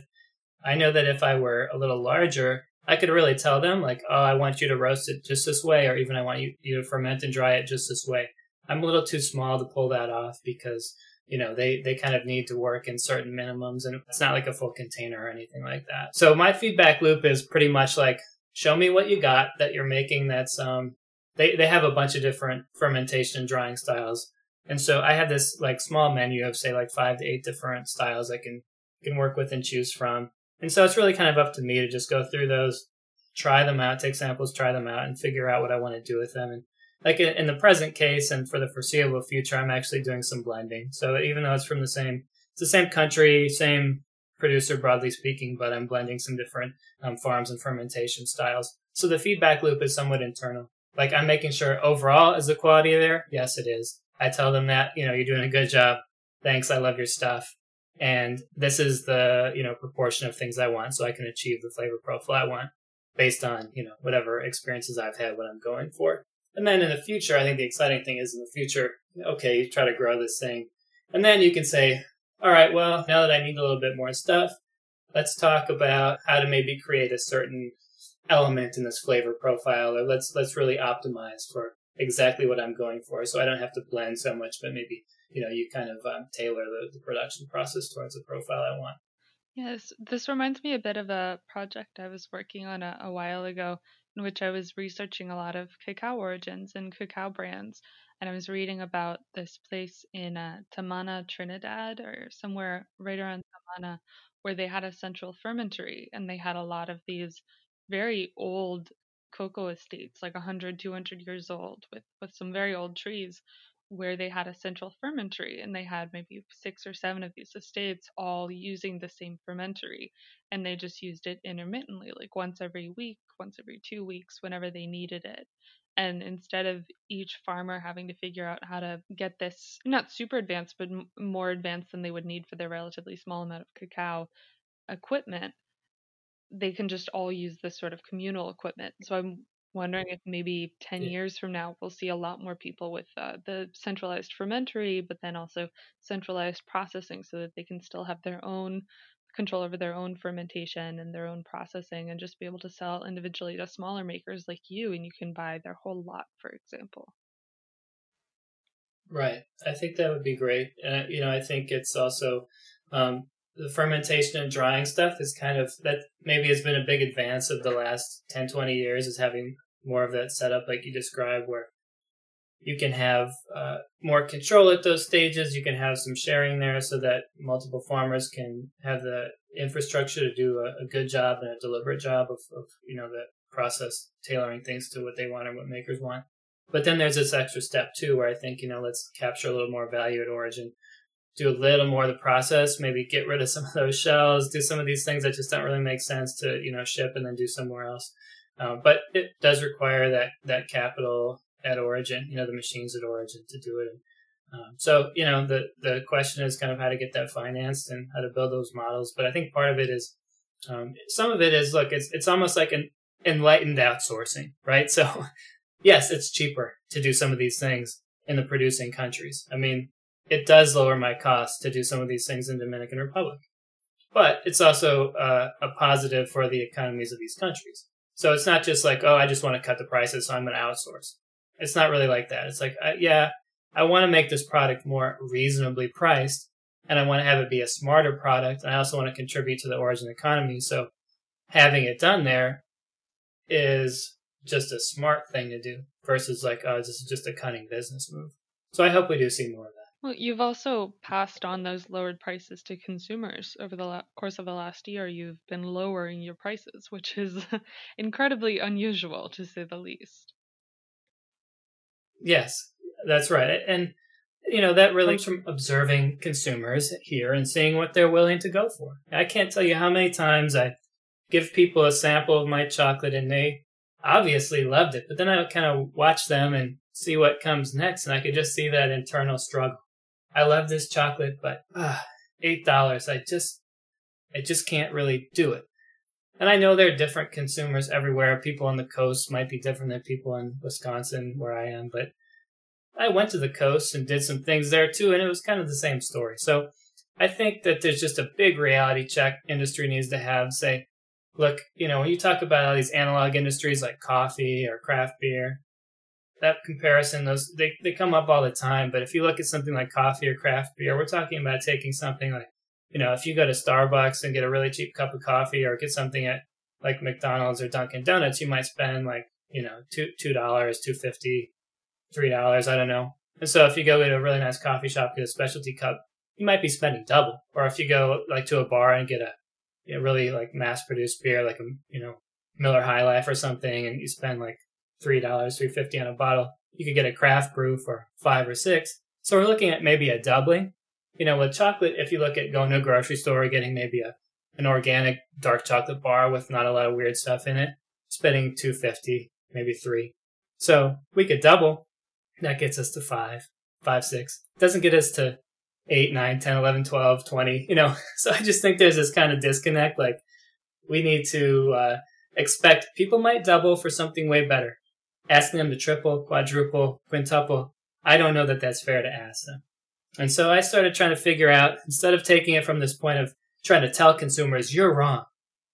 I know that if I were a little larger, I could really tell them like, oh, I want you to roast it just this way, or even I want you, you to ferment and dry it just this way. I'm a little too small to pull that off because you know they they kind of need to work in certain minimums, and it's not like a full container or anything like that. So my feedback loop is pretty much like, show me what you got that you're making that's um they they have a bunch of different fermentation and drying styles. And so I have this like small menu of say like five to eight different styles I can can work with and choose from. And so it's really kind of up to me to just go through those, try them out, take samples, try them out, and figure out what I want to do with them. And like in the present case and for the foreseeable future, I'm actually doing some blending. So even though it's from the same, it's the same country, same producer, broadly speaking, but I'm blending some different um, farms and fermentation styles. So the feedback loop is somewhat internal. Like I'm making sure overall is the quality there. Yes, it is. I tell them that, you know, you're doing a good job. Thanks. I love your stuff. And this is the, you know, proportion of things I want so I can achieve the flavor profile I want based on, you know, whatever experiences I've had, what I'm going for. And then in the future, I think the exciting thing is in the future, okay, you try to grow this thing. And then you can say, all right, well, now that I need a little bit more stuff, let's talk about how to maybe create a certain element in this flavor profile or let's let's really optimize for exactly what I'm going for so I don't have to blend so much but maybe you know you kind of um, tailor the, the production process towards the profile I want. Yes, this reminds me a bit of a project I was working on a, a while ago in which I was researching a lot of cacao origins and cacao brands and I was reading about this place in uh, Tamana, Trinidad, or somewhere right around Tamana, where they had a central fermentary and they had a lot of these very old cocoa estates, like 100, 200 years old, with, with some very old trees. where they had a central fermentary and they had maybe six or seven of these estates all using the same fermentary and they just used it intermittently like once every week once every two weeks whenever they needed it and instead of each farmer having to figure out how to get this not super advanced but m- more advanced than they would need for their relatively small amount of cacao equipment they can just all use this sort of communal equipment. So i'm wondering if maybe 10 yeah. years from now we'll see a lot more people with uh, the centralized fermentary but then also centralized processing so that they can still have their own control over their own fermentation and their own processing and just be able to sell individually to smaller makers like you and you can buy their whole lot for example. Right. I think that would be great. And you know i think it's also um, the fermentation and drying stuff is kind of that maybe has been a big advance of the last 10 20 years is having more of that setup like you described where you can have uh, more control at those stages. You can have some sharing there so that multiple farmers can have the infrastructure to do a, a good job and a deliberate job of, of, you know, the process tailoring things to what they want and what makers want. But then there's this extra step too, where I think, you know, let's capture a little more value at origin, do a little more of the process, maybe get rid of some of those shells, do some of these things that just don't really make sense to, you know, ship and then do somewhere else. Um, but it does require that, that capital at origin, you know, the machines at origin to do it. Um, so, you know, the, the question is kind of how to get that financed and how to build those models. But I think part of it is, um, some of it is, look, it's, it's almost like an enlightened outsourcing, right? So (laughs) yes, it's cheaper to do some of these things in the producing countries. I mean, it does lower my costs to do some of these things in Dominican Republic, but it's also uh, a positive for the economies of these countries. So it's not just like, oh, I just want to cut the prices, so I'm going to outsource. It's not really like that. It's like, uh, yeah, I want to make this product more reasonably priced and I want to have it be a smarter product. And I also want to contribute to the origin economy. So having it done there is just a smart thing to do versus like, oh, this is just a cunning business move. So I hope we do see more of that. Well, you've also passed on those lowered prices to consumers over the la- course of the last year. You've been lowering your prices, which is (laughs) incredibly unusual to say the least. Yes, that's right. And, you know, that relates from observing consumers here and seeing what they're willing to go for. I can't tell you how many times I give people a sample of my chocolate and they obviously loved it, but then I kind of watch them and see what comes next and I could just see that internal struggle. I love this chocolate, but uh, $8, I just, I just can't really do it. And I know there are different consumers everywhere. People on the coast might be different than people in Wisconsin, where I am, but I went to the coast and did some things there too, and it was kind of the same story. So I think that there's just a big reality check industry needs to have. Say, look, you know, when you talk about all these analog industries like coffee or craft beer, that comparison, those they, they come up all the time. But if you look at something like coffee or craft beer, we're talking about taking something like you know, if you go to Starbucks and get a really cheap cup of coffee or get something at like McDonald's or Dunkin' Donuts, you might spend like, you know, two two dollars, two fifty, three dollars, I don't know. And so if you go to a really nice coffee shop, get a specialty cup, you might be spending double. Or if you go like to a bar and get a you know, really like mass produced beer, like a you know, Miller High Life or something, and you spend like three dollars, three fifty on a bottle, you could get a craft brew for five or six. So we're looking at maybe a doubling you know, with chocolate, if you look at going to a grocery store, getting maybe a an organic dark chocolate bar with not a lot of weird stuff in it, spending two fifty, maybe three. So we could double. That gets us to five, five, six. Doesn't get us to eight, nine, 10, 11, 12, 20, you know. (laughs) So I just think there's this kind of disconnect. Like we need to uh, expect people might double for something way better. Asking them to triple, quadruple, quintuple, I don't know that that's fair to ask them. And so I started trying to figure out, instead of taking it from this point of trying to tell consumers, you're wrong.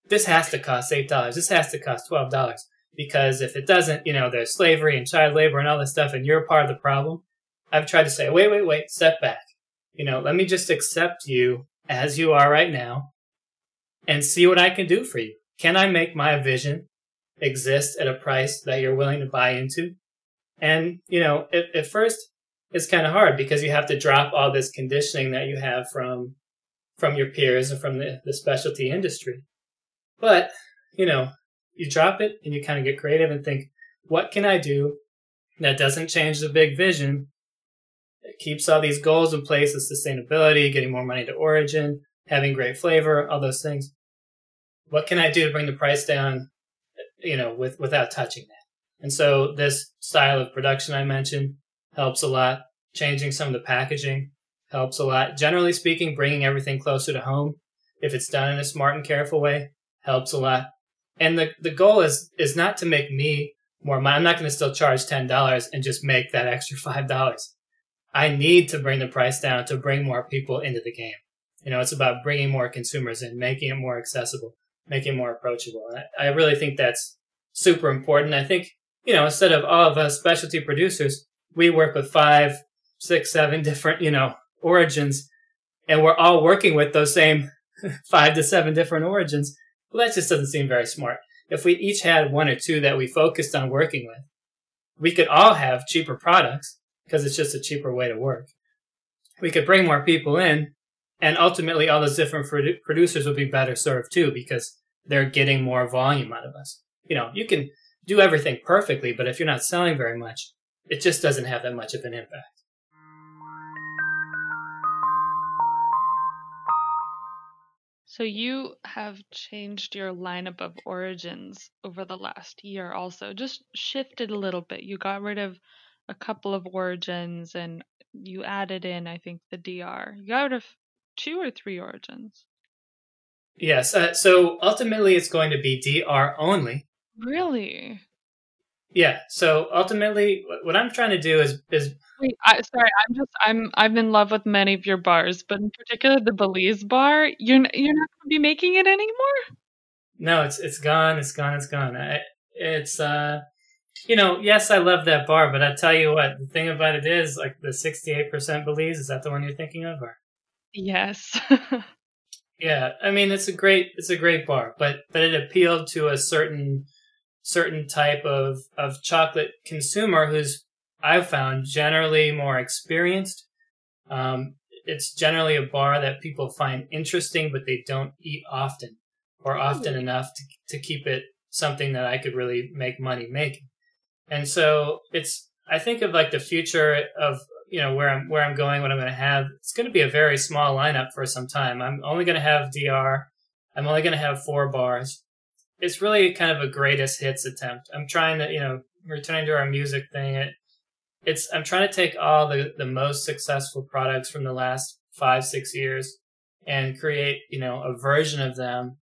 This has to cost $8. This has to cost $12. Because if it doesn't, you know, there's slavery and child labor and all this stuff, and you're part of the problem. I've tried to say, wait, wait, wait, step back. You know, let me just accept you as you are right now and see what I can do for you. Can I make my vision exist at a price that you're willing to buy into? And, you know, at, at first, it's kind of hard because you have to drop all this conditioning that you have from from your peers and from the, the specialty industry. But, you know, you drop it and you kind of get creative and think, what can I do that doesn't change the big vision, It keeps all these goals in place of sustainability, getting more money to origin, having great flavor, all those things. What can I do to bring the price down, you know, with, without touching that? And so this style of production I mentioned helps a lot. Changing some of the packaging helps a lot. Generally speaking, bringing everything closer to home, if it's done in a smart and careful way, helps a lot. And the, the goal is, is not to make me more money. I'm not going to still charge $10 and just make that extra $5. I need to bring the price down to bring more people into the game. You know, it's about bringing more consumers in, making it more accessible, making it more approachable. I, I really think that's super important. I think, you know, instead of all of us specialty producers, we work with five, six, seven different, you know, origins, and we're all working with those same (laughs) five to seven different origins. Well, that just doesn't seem very smart. If we each had one or two that we focused on working with, we could all have cheaper products because it's just a cheaper way to work. We could bring more people in, and ultimately, all those different produ- producers would be better served too because they're getting more volume out of us. You know, you can do everything perfectly, but if you're not selling very much, it just doesn't have that much of an impact. So you have changed your lineup of origins over the last year also. Just shifted a little bit. You got rid of a couple of origins and you added in I think the DR. You got rid of two or three origins. Yes, uh, so ultimately it's going to be DR only. Really? Yeah. So ultimately, what I'm trying to do is is Wait, I, sorry, I'm just I'm I'm in love with many of your bars, but in particular the Belize bar. You're you're not going to be making it anymore. no, it's it's gone, it's gone, it's gone. I, it's uh, you know, yes, I love that bar, but I tell you what, the thing about it is, like the 68% Belize. Is that the one you're thinking of, or? Yes. (laughs) Yeah, I mean it's a great it's a great bar, but but it appealed to a certain certain type of of chocolate consumer who's I've found generally more experienced. Um, it's generally a bar that people find interesting, but they don't eat often or often enough to to keep it something that I could really make money making. And so it's I think of like the future of you know where I'm where I'm going, what I'm going to have. It's going to be a very small lineup for some time. I'm only going to have DR. I'm only going to have four bars. It's really kind of a greatest hits attempt. I'm trying to you know returning to our music thing. It, it's I'm trying to take all the the most successful products from the last five six years and create you know a version of them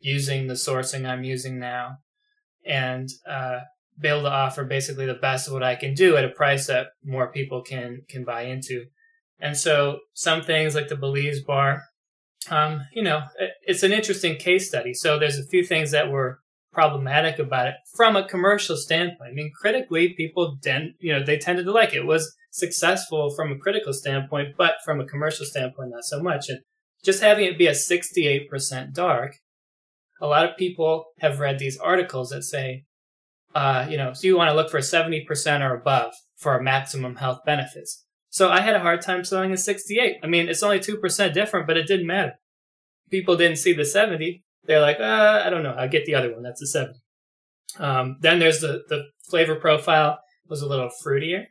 using the sourcing I'm using now and uh, be able to offer basically the best of what I can do at a price that more people can can buy into. And so some things like the Belize bar, um, you know, it- it's an interesting case study. So there's a few things that were problematic about it from a commercial standpoint. I mean, critically, people didn't, you know, they tended to like it. It was successful from a critical standpoint, but from a commercial standpoint, not so much. And just having it be a 68% dark, a lot of people have read these articles that say, uh, you know, so you want to look for 70% or above for maximum health benefits. So I had a hard time selling a 68. I mean, it's only 2% different, but it didn't matter. People didn't see the 70. They're like, uh, I don't know. I'll get the other one. That's a 70. Um, then there's the, the flavor profile was a little fruitier.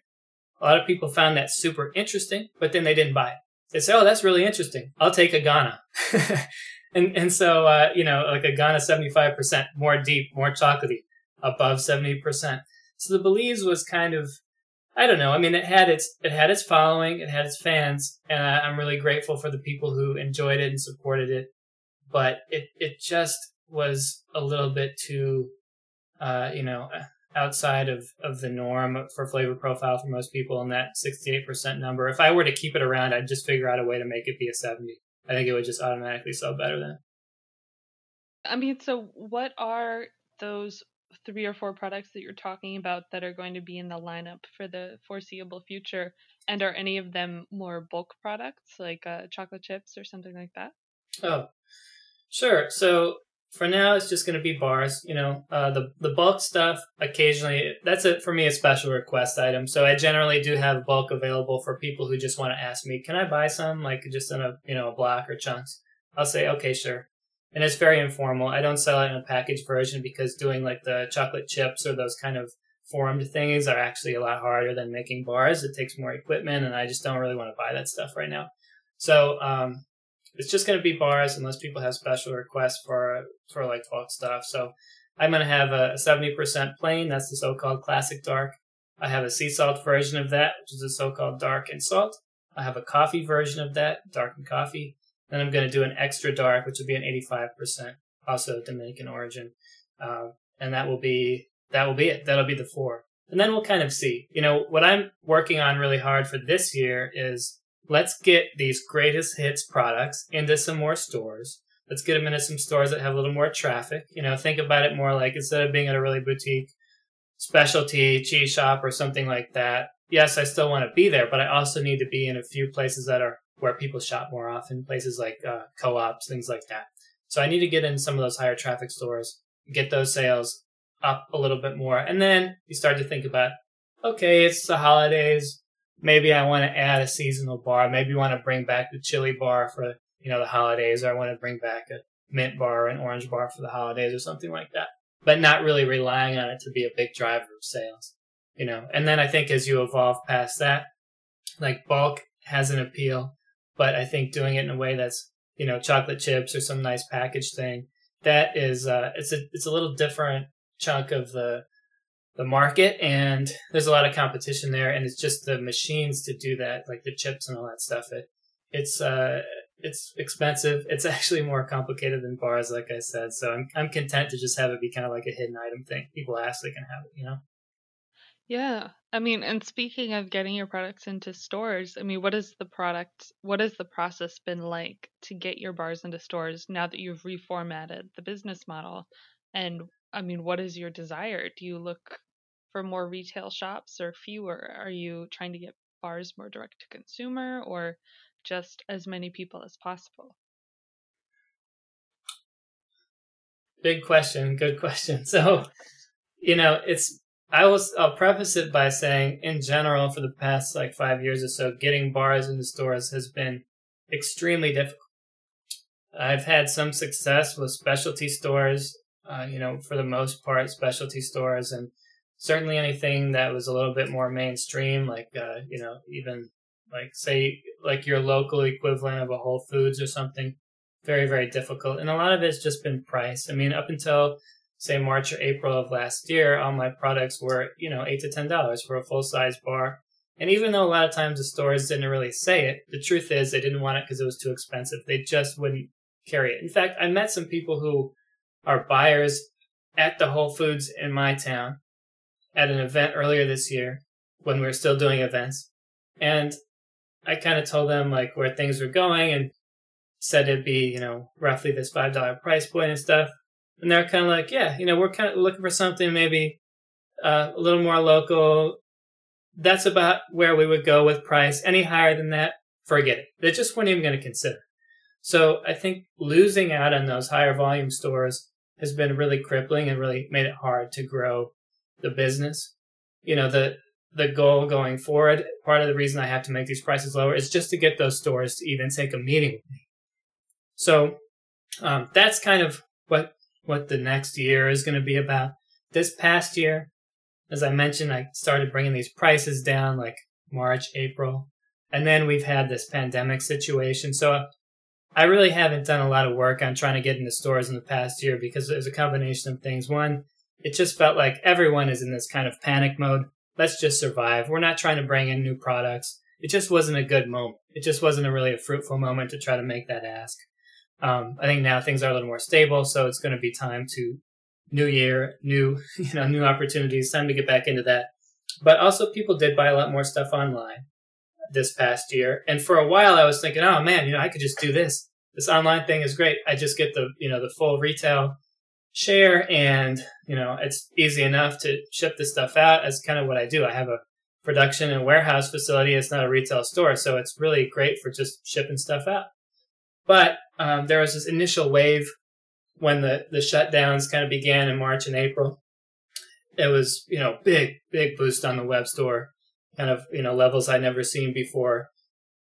A lot of people found that super interesting, but then they didn't buy it. They say, oh, that's really interesting. I'll take a Ghana. (laughs) and, and so, uh, you know, like a Ghana 75%, more deep, more chocolatey, above 70%. So the Belize was kind of, I don't know. I mean, it had its, it had its following, it had its fans, and I, I'm really grateful for the people who enjoyed it and supported it. But it, it just was a little bit too, uh, you know, outside of, of the norm for flavor profile for most people in that 68% number. If I were to keep it around, I'd just figure out a way to make it be a 70. I think it would just automatically sell better then. I mean, so what are those three or four products that you're talking about that are going to be in the lineup for the foreseeable future? And are any of them more bulk products like uh, chocolate chips or something like that? Oh, sure. So for now, it's just going to be bars. You know, uh, the the bulk stuff occasionally. That's it for me. A special request item. So I generally do have bulk available for people who just want to ask me, "Can I buy some?" Like just in a you know a block or chunks. I'll say, "Okay, sure." And it's very informal. I don't sell it in a packaged version because doing like the chocolate chips or those kind of formed things are actually a lot harder than making bars. It takes more equipment, and I just don't really want to buy that stuff right now. So um, it's just going to be bars unless people have special requests for for like bulk stuff. So I'm going to have a 70% plain. That's the so-called classic dark. I have a sea salt version of that, which is the so-called dark and salt. I have a coffee version of that, dark and coffee. Then I'm going to do an extra dark, which would be an 85%, also Dominican origin. Uh, and that will be, that will be it. That'll be the four. And then we'll kind of see. You know, what I'm working on really hard for this year is let's get these greatest hits products into some more stores. Let's get them into some stores that have a little more traffic. You know, think about it more like instead of being at a really boutique specialty cheese shop or something like that. Yes, I still want to be there, but I also need to be in a few places that are where people shop more often, places like uh, co-ops, things like that. So I need to get in some of those higher traffic stores, get those sales up a little bit more, and then you start to think about, okay, it's the holidays. Maybe I want to add a seasonal bar. Maybe you want to bring back the chili bar for you know the holidays, or I want to bring back a mint bar or an orange bar for the holidays, or something like that. But not really relying on it to be a big driver of sales, you know. And then I think as you evolve past that, like bulk has an appeal but I think doing it in a way that's you know chocolate chips or some nice package thing that is uh, it's a it's a little different chunk of the the market and there's a lot of competition there and it's just the machines to do that like the chips and all that stuff. It it's uh it's expensive. It's (laughs) actually more complicated than bars like i said so i'm i'm content to just have it be kind of like a hidden item thing. People ask they can have it you know yeah. I mean, and speaking of getting your products into stores, I mean, what is the product, what has the process been like to get your bars into stores now that you've reformatted the business model? And I mean, what is your desire? Do you look for more retail shops or fewer? Are you trying to get bars more direct to consumer or just as many people as possible? Big question. Good question. (laughs) So, you know, it's I was I'll preface it by saying in general for the past like 5 years or so getting bars into stores has been extremely difficult. I've had some success with specialty stores, uh, you know, for the most part specialty stores and certainly anything that was a little bit more mainstream like uh, you know, even like say like your local equivalent of a Whole Foods or something very very difficult. And a lot of it's just been price. I mean, up until say March or April of last year, all my products were, you know, eight to ten dollars for a full size bar. And even though a lot of times the stores didn't really say it, the truth is they didn't want it because it was too expensive. They just wouldn't carry it. In fact, I met some people who are buyers at the Whole Foods in my town at an event earlier this year when we were still doing events. And I kind of told them like where things were going and said it'd be, you know, roughly this $5 price point and stuff and they're kind of like, yeah, you know, we're kind of looking for something maybe uh, a little more local. That's about where we would go with price. Any higher than that, forget it. They just weren't even going to consider. So I think losing out on those higher volume stores has been really crippling and really made it hard to grow the business. You know, the the goal going forward, part of the reason I have to make these prices lower is just to get those stores to even take a meeting with me. So um, that's kind of what what the next year is going to be about. This past year, as I mentioned, I started bringing these prices down like March, April, and then we've had this pandemic situation. So I really haven't done a lot of work on trying to get into stores in the past year because there's a combination of things. One, it just felt like everyone is in this kind of panic mode. Let's just survive. We're not trying to bring in new products. It just wasn't a good moment. It just wasn't a really a fruitful moment to try to make that ask. Um, I think now things are a little more stable, so it's going to be time to new year, new (laughs) you know, new opportunities. Time to get back into that. But also, people did buy a lot more stuff online this past year, and for a while, I was thinking, oh man, you know, I could just do this. This online thing is great. I just get the you know the full retail share, and you know, it's easy enough to ship this stuff out. That's kind of what I do. I have a production and warehouse facility. It's not a retail store, so it's really great for just shipping stuff out. But um, there was this initial wave when the, the shutdowns kind of began in March and April. It was, you know, big, big boost on the web store, kind of, you know, levels I'd never seen before.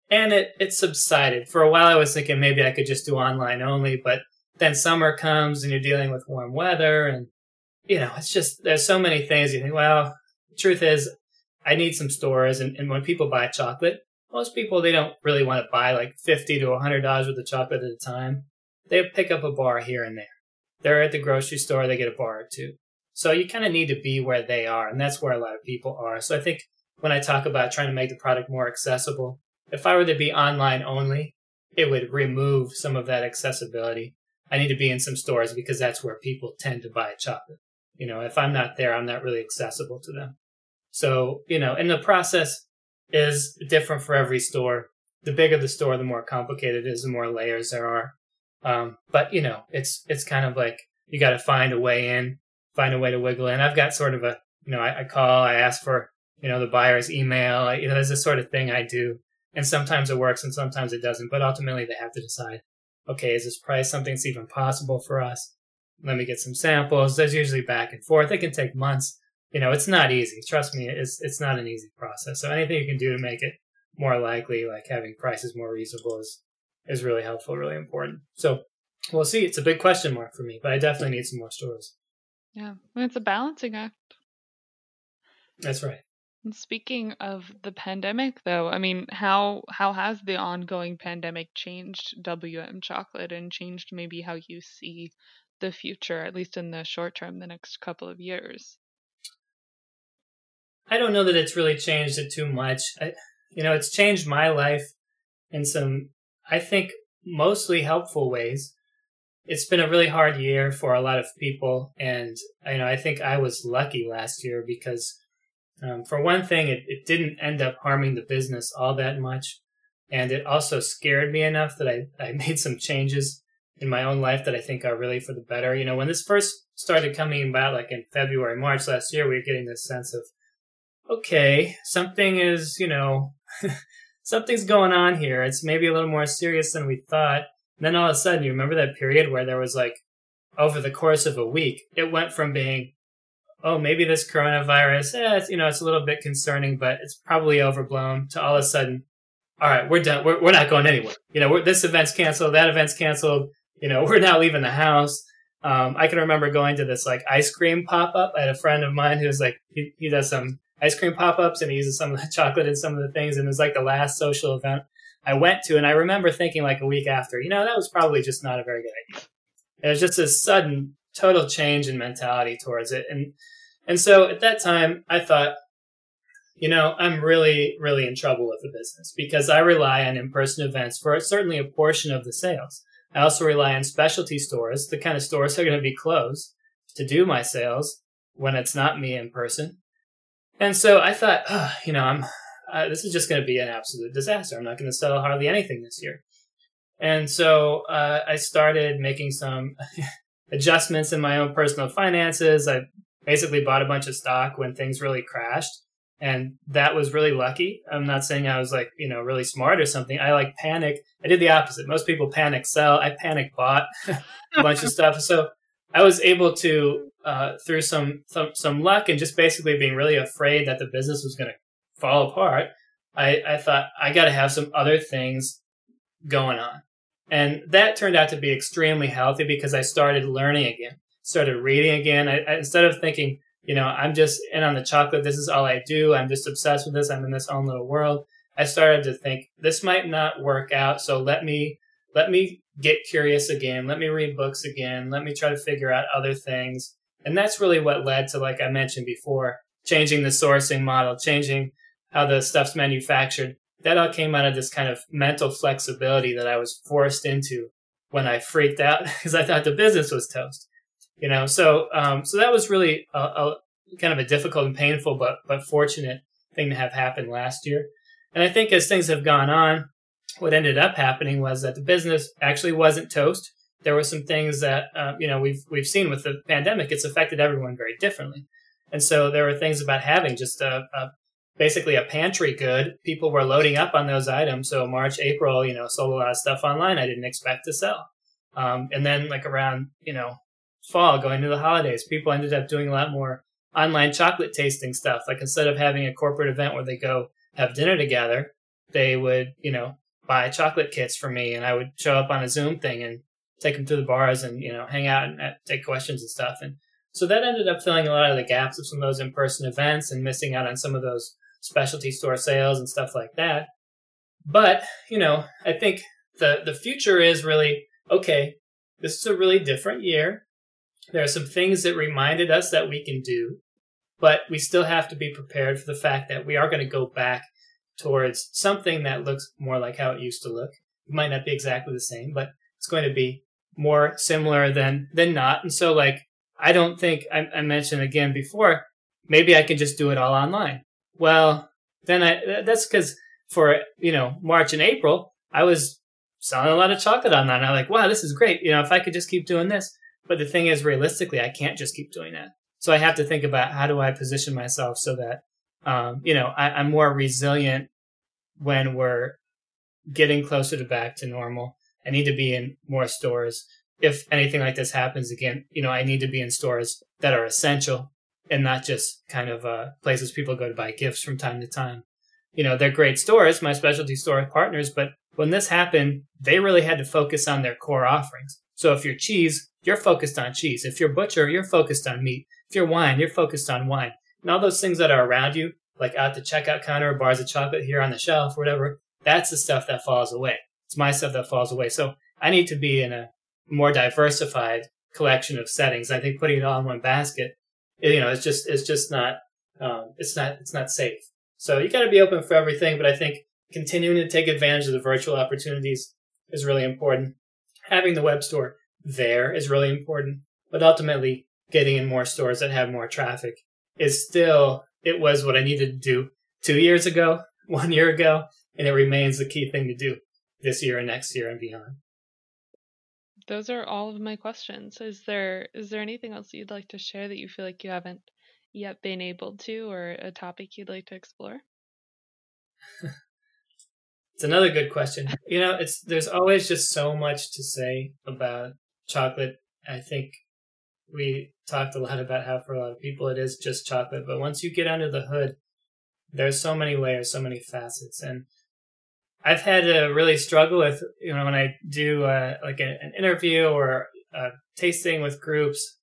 And it, it subsided. For a while, I was thinking maybe I could just do online only, but then summer comes and you're dealing with warm weather and, you know, it's just, there's so many things you think, well, truth is, I need some stores, and, and when people buy chocolate, most people they don't really want to buy like fifty to hundred dollars worth of chocolate at a time. They pick up a bar here and there. They're at the grocery store, they get a bar or two. So you kind of need to be where they are, and that's where a lot of people are. So I think when I talk about trying to make the product more accessible, if I were to be online only, it would remove some of that accessibility. I need to be in some stores because that's where people tend to buy chocolate. You know, if I'm not there, I'm not really accessible to them. So, you know, in the process is different for every store. The bigger the store, the more complicated it is, the more layers there are. Um, but you know, it's it's kind of like you got to find a way in, find a way to wiggle in. I've got sort of a, you know, I, I call, I ask for, you know, the buyer's email. I, you know, there's this sort of thing I do, and sometimes it works and sometimes it doesn't. But ultimately, they have to decide, okay, is this price something that's even possible for us? Let me get some samples. There's usually back and forth. It can take months. You know, it's not easy. Trust me, it's it's not an easy process. So anything you can do to make it more likely, like having prices more reasonable, is is really helpful, really important. So we'll see. It's a big question mark for me, but I definitely need some more stores. Yeah, it's a balancing act. That's right. And speaking of the pandemic, though, I mean, how how has the ongoing pandemic changed WM Chocolate and changed maybe how you see the future, at least in the short term, the next couple of years? I don't know that it's really changed it too much. I, you know, it's changed my life in some, I think, mostly helpful ways. It's been a really hard year for a lot of people, and you know, I think I was lucky last year because, um, for one thing, it, it didn't end up harming the business all that much, and it also scared me enough that I, I (laughs) made some changes in my own life that I think are really for the better. You know, when this first started coming about, like in February, March last year, we were getting this sense of, okay, something is, you know, (laughs) something's going on here. It's maybe a little more serious than we thought. And then all of a sudden, you remember that period where there was like, over the course of a week, it went from being, oh, maybe this coronavirus, eh, you know, it's a little bit concerning, but it's probably overblown to all of a sudden, all right, we're done. We're, we're not going anywhere. You know, this event's canceled. That event's canceled you know, (laughs) we're not leaving the house. Um, I can remember going to this like ice cream pop up. I had a friend of mine who's like, he, he does some ice cream pop ups and he uses some of the (laughs) chocolate in some of the things. And it was like the last social event I went to. And I remember thinking like a week after, you know, that was probably just not a very good idea. It was just a sudden total change in mentality towards it. And, and so at that time I thought, you know, I'm really, really in trouble with the business because I rely on in-person events for certainly a portion of the sales. I also rely on specialty stores, the kind of stores that are going to be closed to do my sales when it's not me in person. And so I thought, oh, you know, I'm, uh, this is just going to be an absolute disaster. I'm not going to sell hardly anything this year. And so uh, I started making some (laughs) adjustments in my own personal finances. I basically bought a bunch of stock when things really crashed and that was really lucky. I'm not saying I was like, you know, really smart or something. I like panic. I did the opposite. Most people panic sell. I panic bought (laughs) a bunch of stuff. So I was able to, uh, through some, some, some luck and just basically being really afraid that the business was going to fall apart. I, I thought I got to have some other things going on. And that turned out to be extremely healthy because I started learning again, started reading again. I, I, instead of thinking, you know, I'm just in on the chocolate. This is all I do. I'm just obsessed with this. I'm in this own little world. I started to think this might not work out. So let me, let me get curious again. Let me read books again. Let me try to figure out other things. And that's really what led to, like I mentioned before, changing the sourcing model, changing how the stuff's manufactured. That all came out of this kind of mental flexibility that I was forced into when I freaked out (laughs) because I thought the business was toast you know so um, so that was really a, a, kind of a difficult and painful but but fortunate thing to have happened last year and i think as things have gone on what ended up happening was that the business actually wasn't toast. There were some things that uh, you know we've we've seen with the pandemic it's affected everyone very differently. And so there were things about having just a, a basically a pantry good. People were loading up on those items. So march april you know sold a lot of stuff online i didn't expect to sell. Um, and then like around you know fall going to the holidays, people ended up doing a lot more online chocolate tasting stuff. Like instead of having a corporate event where they go have dinner together, they would, you know, buy chocolate kits for me and I would show up on a Zoom thing and take them to the bars and, you know, hang out and uh, take questions and stuff. And So that ended up filling a lot of the gaps of some of those in person events and missing out on some of those specialty store sales and stuff like that. But, you know, I think the, the future is really okay, this is a really different year. There are some things that reminded us that we can do, but we still have to be prepared for the fact that we are going to go back towards something that looks more like how it used to look. It might not be exactly the same, but it's going to be more similar than than not. And so, like, I don't think I, I mentioned again before. Maybe I can just do it all online. Well, then I that's because for you know March and April I was selling a lot of chocolate online. I'm like, wow, this is great. You know, if I could just keep doing this. But the thing is, realistically, I can't just keep doing that. So I have to think about how do I position myself so that um, you know I, I'm more resilient when we're getting closer to back to normal. I need to be in more stores. If anything like this happens again, you know, I need to be in stores that are essential and not just kind of uh, places people go to buy gifts from time to time. You know, they're great stores, my specialty store partners, but when this happened, they really had to focus on their core offerings. So if you're cheese, you're focused on cheese. If you're butcher, you're focused on meat. If you're wine, you're focused on wine. And all those things that are around you, like at the checkout counter, or bars of chocolate here on the shelf, or whatever, that's the stuff that falls away. It's my stuff that falls away. So I need to be in a more diversified collection of settings. I think putting it all in one basket, you know, it's just it's just not um, it's not it's not safe. So you got to be open for everything. But I think continuing to take advantage of the virtual opportunities is really important. Having the web store there is really important. But ultimately, getting in more stores that have more traffic is still it was what I needed to do two years ago, (laughs) one year ago, and it remains the key thing to do this year and next year and beyond. Those are all of my questions. Is there is there anything else you'd like to share that you feel like you haven't yet been able to or a topic you'd like to explore? (laughs) it's another good question. You know, it's there's always just so much to say about chocolate. I think we talked a lot about how for a lot of people it is just chocolate, but once you get under the hood, there's so many layers, so many facets, and I've had to really struggle with you know when I do uh, like a, an interview or a tasting with groups.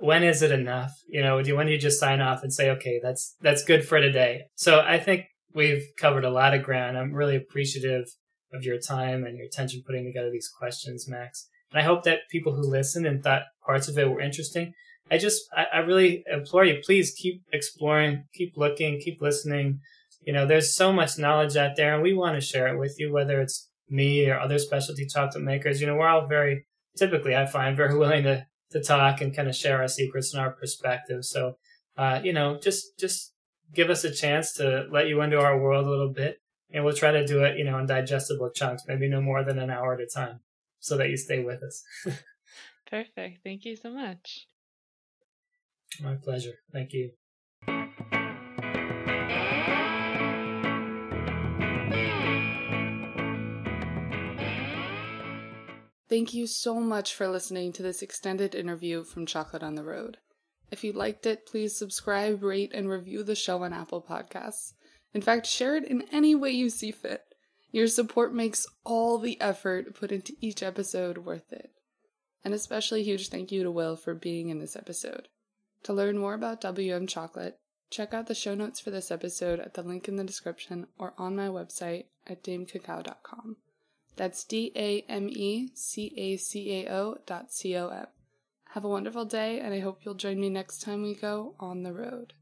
When is it enough? You know, do when do you just sign off and say, okay, that's that's good for today? So I think we've covered a lot of ground. I'm really appreciative of your time and your attention putting together these questions, Max. And I hope that people who listened and thought parts of it were interesting. I just, I, I really implore you, please keep exploring, keep looking, keep listening you know, there's so much knowledge out there and we want to share it with you, whether it's me or other specialty chocolate makers. You know, we're all very, typically, I find, very (laughs) willing to, to talk and kind of share our secrets and our perspectives. So, uh, you know, just, just give us a chance to let you into our world a little bit and we'll try to do it, you know, in digestible chunks, maybe no more than an hour at a time so that you stay with us. (laughs) Perfect. Thank you so much. My pleasure. Thank you. Thank you so much for listening to this extended interview from Chocolate on the Road. If you liked it, please subscribe, rate, and review the show on Apple Podcasts. In fact, share it in any way you see fit. Your support makes all the effort put into each episode worth it. And especially huge thank you to Will for being in this episode. To learn more about WM Chocolate, check out the show notes for this episode at the link in the description or on my website at damecacao.com. That's D A M E C A C A O dot C O M. Have a wonderful day, and I hope you'll join me next time we go on the road.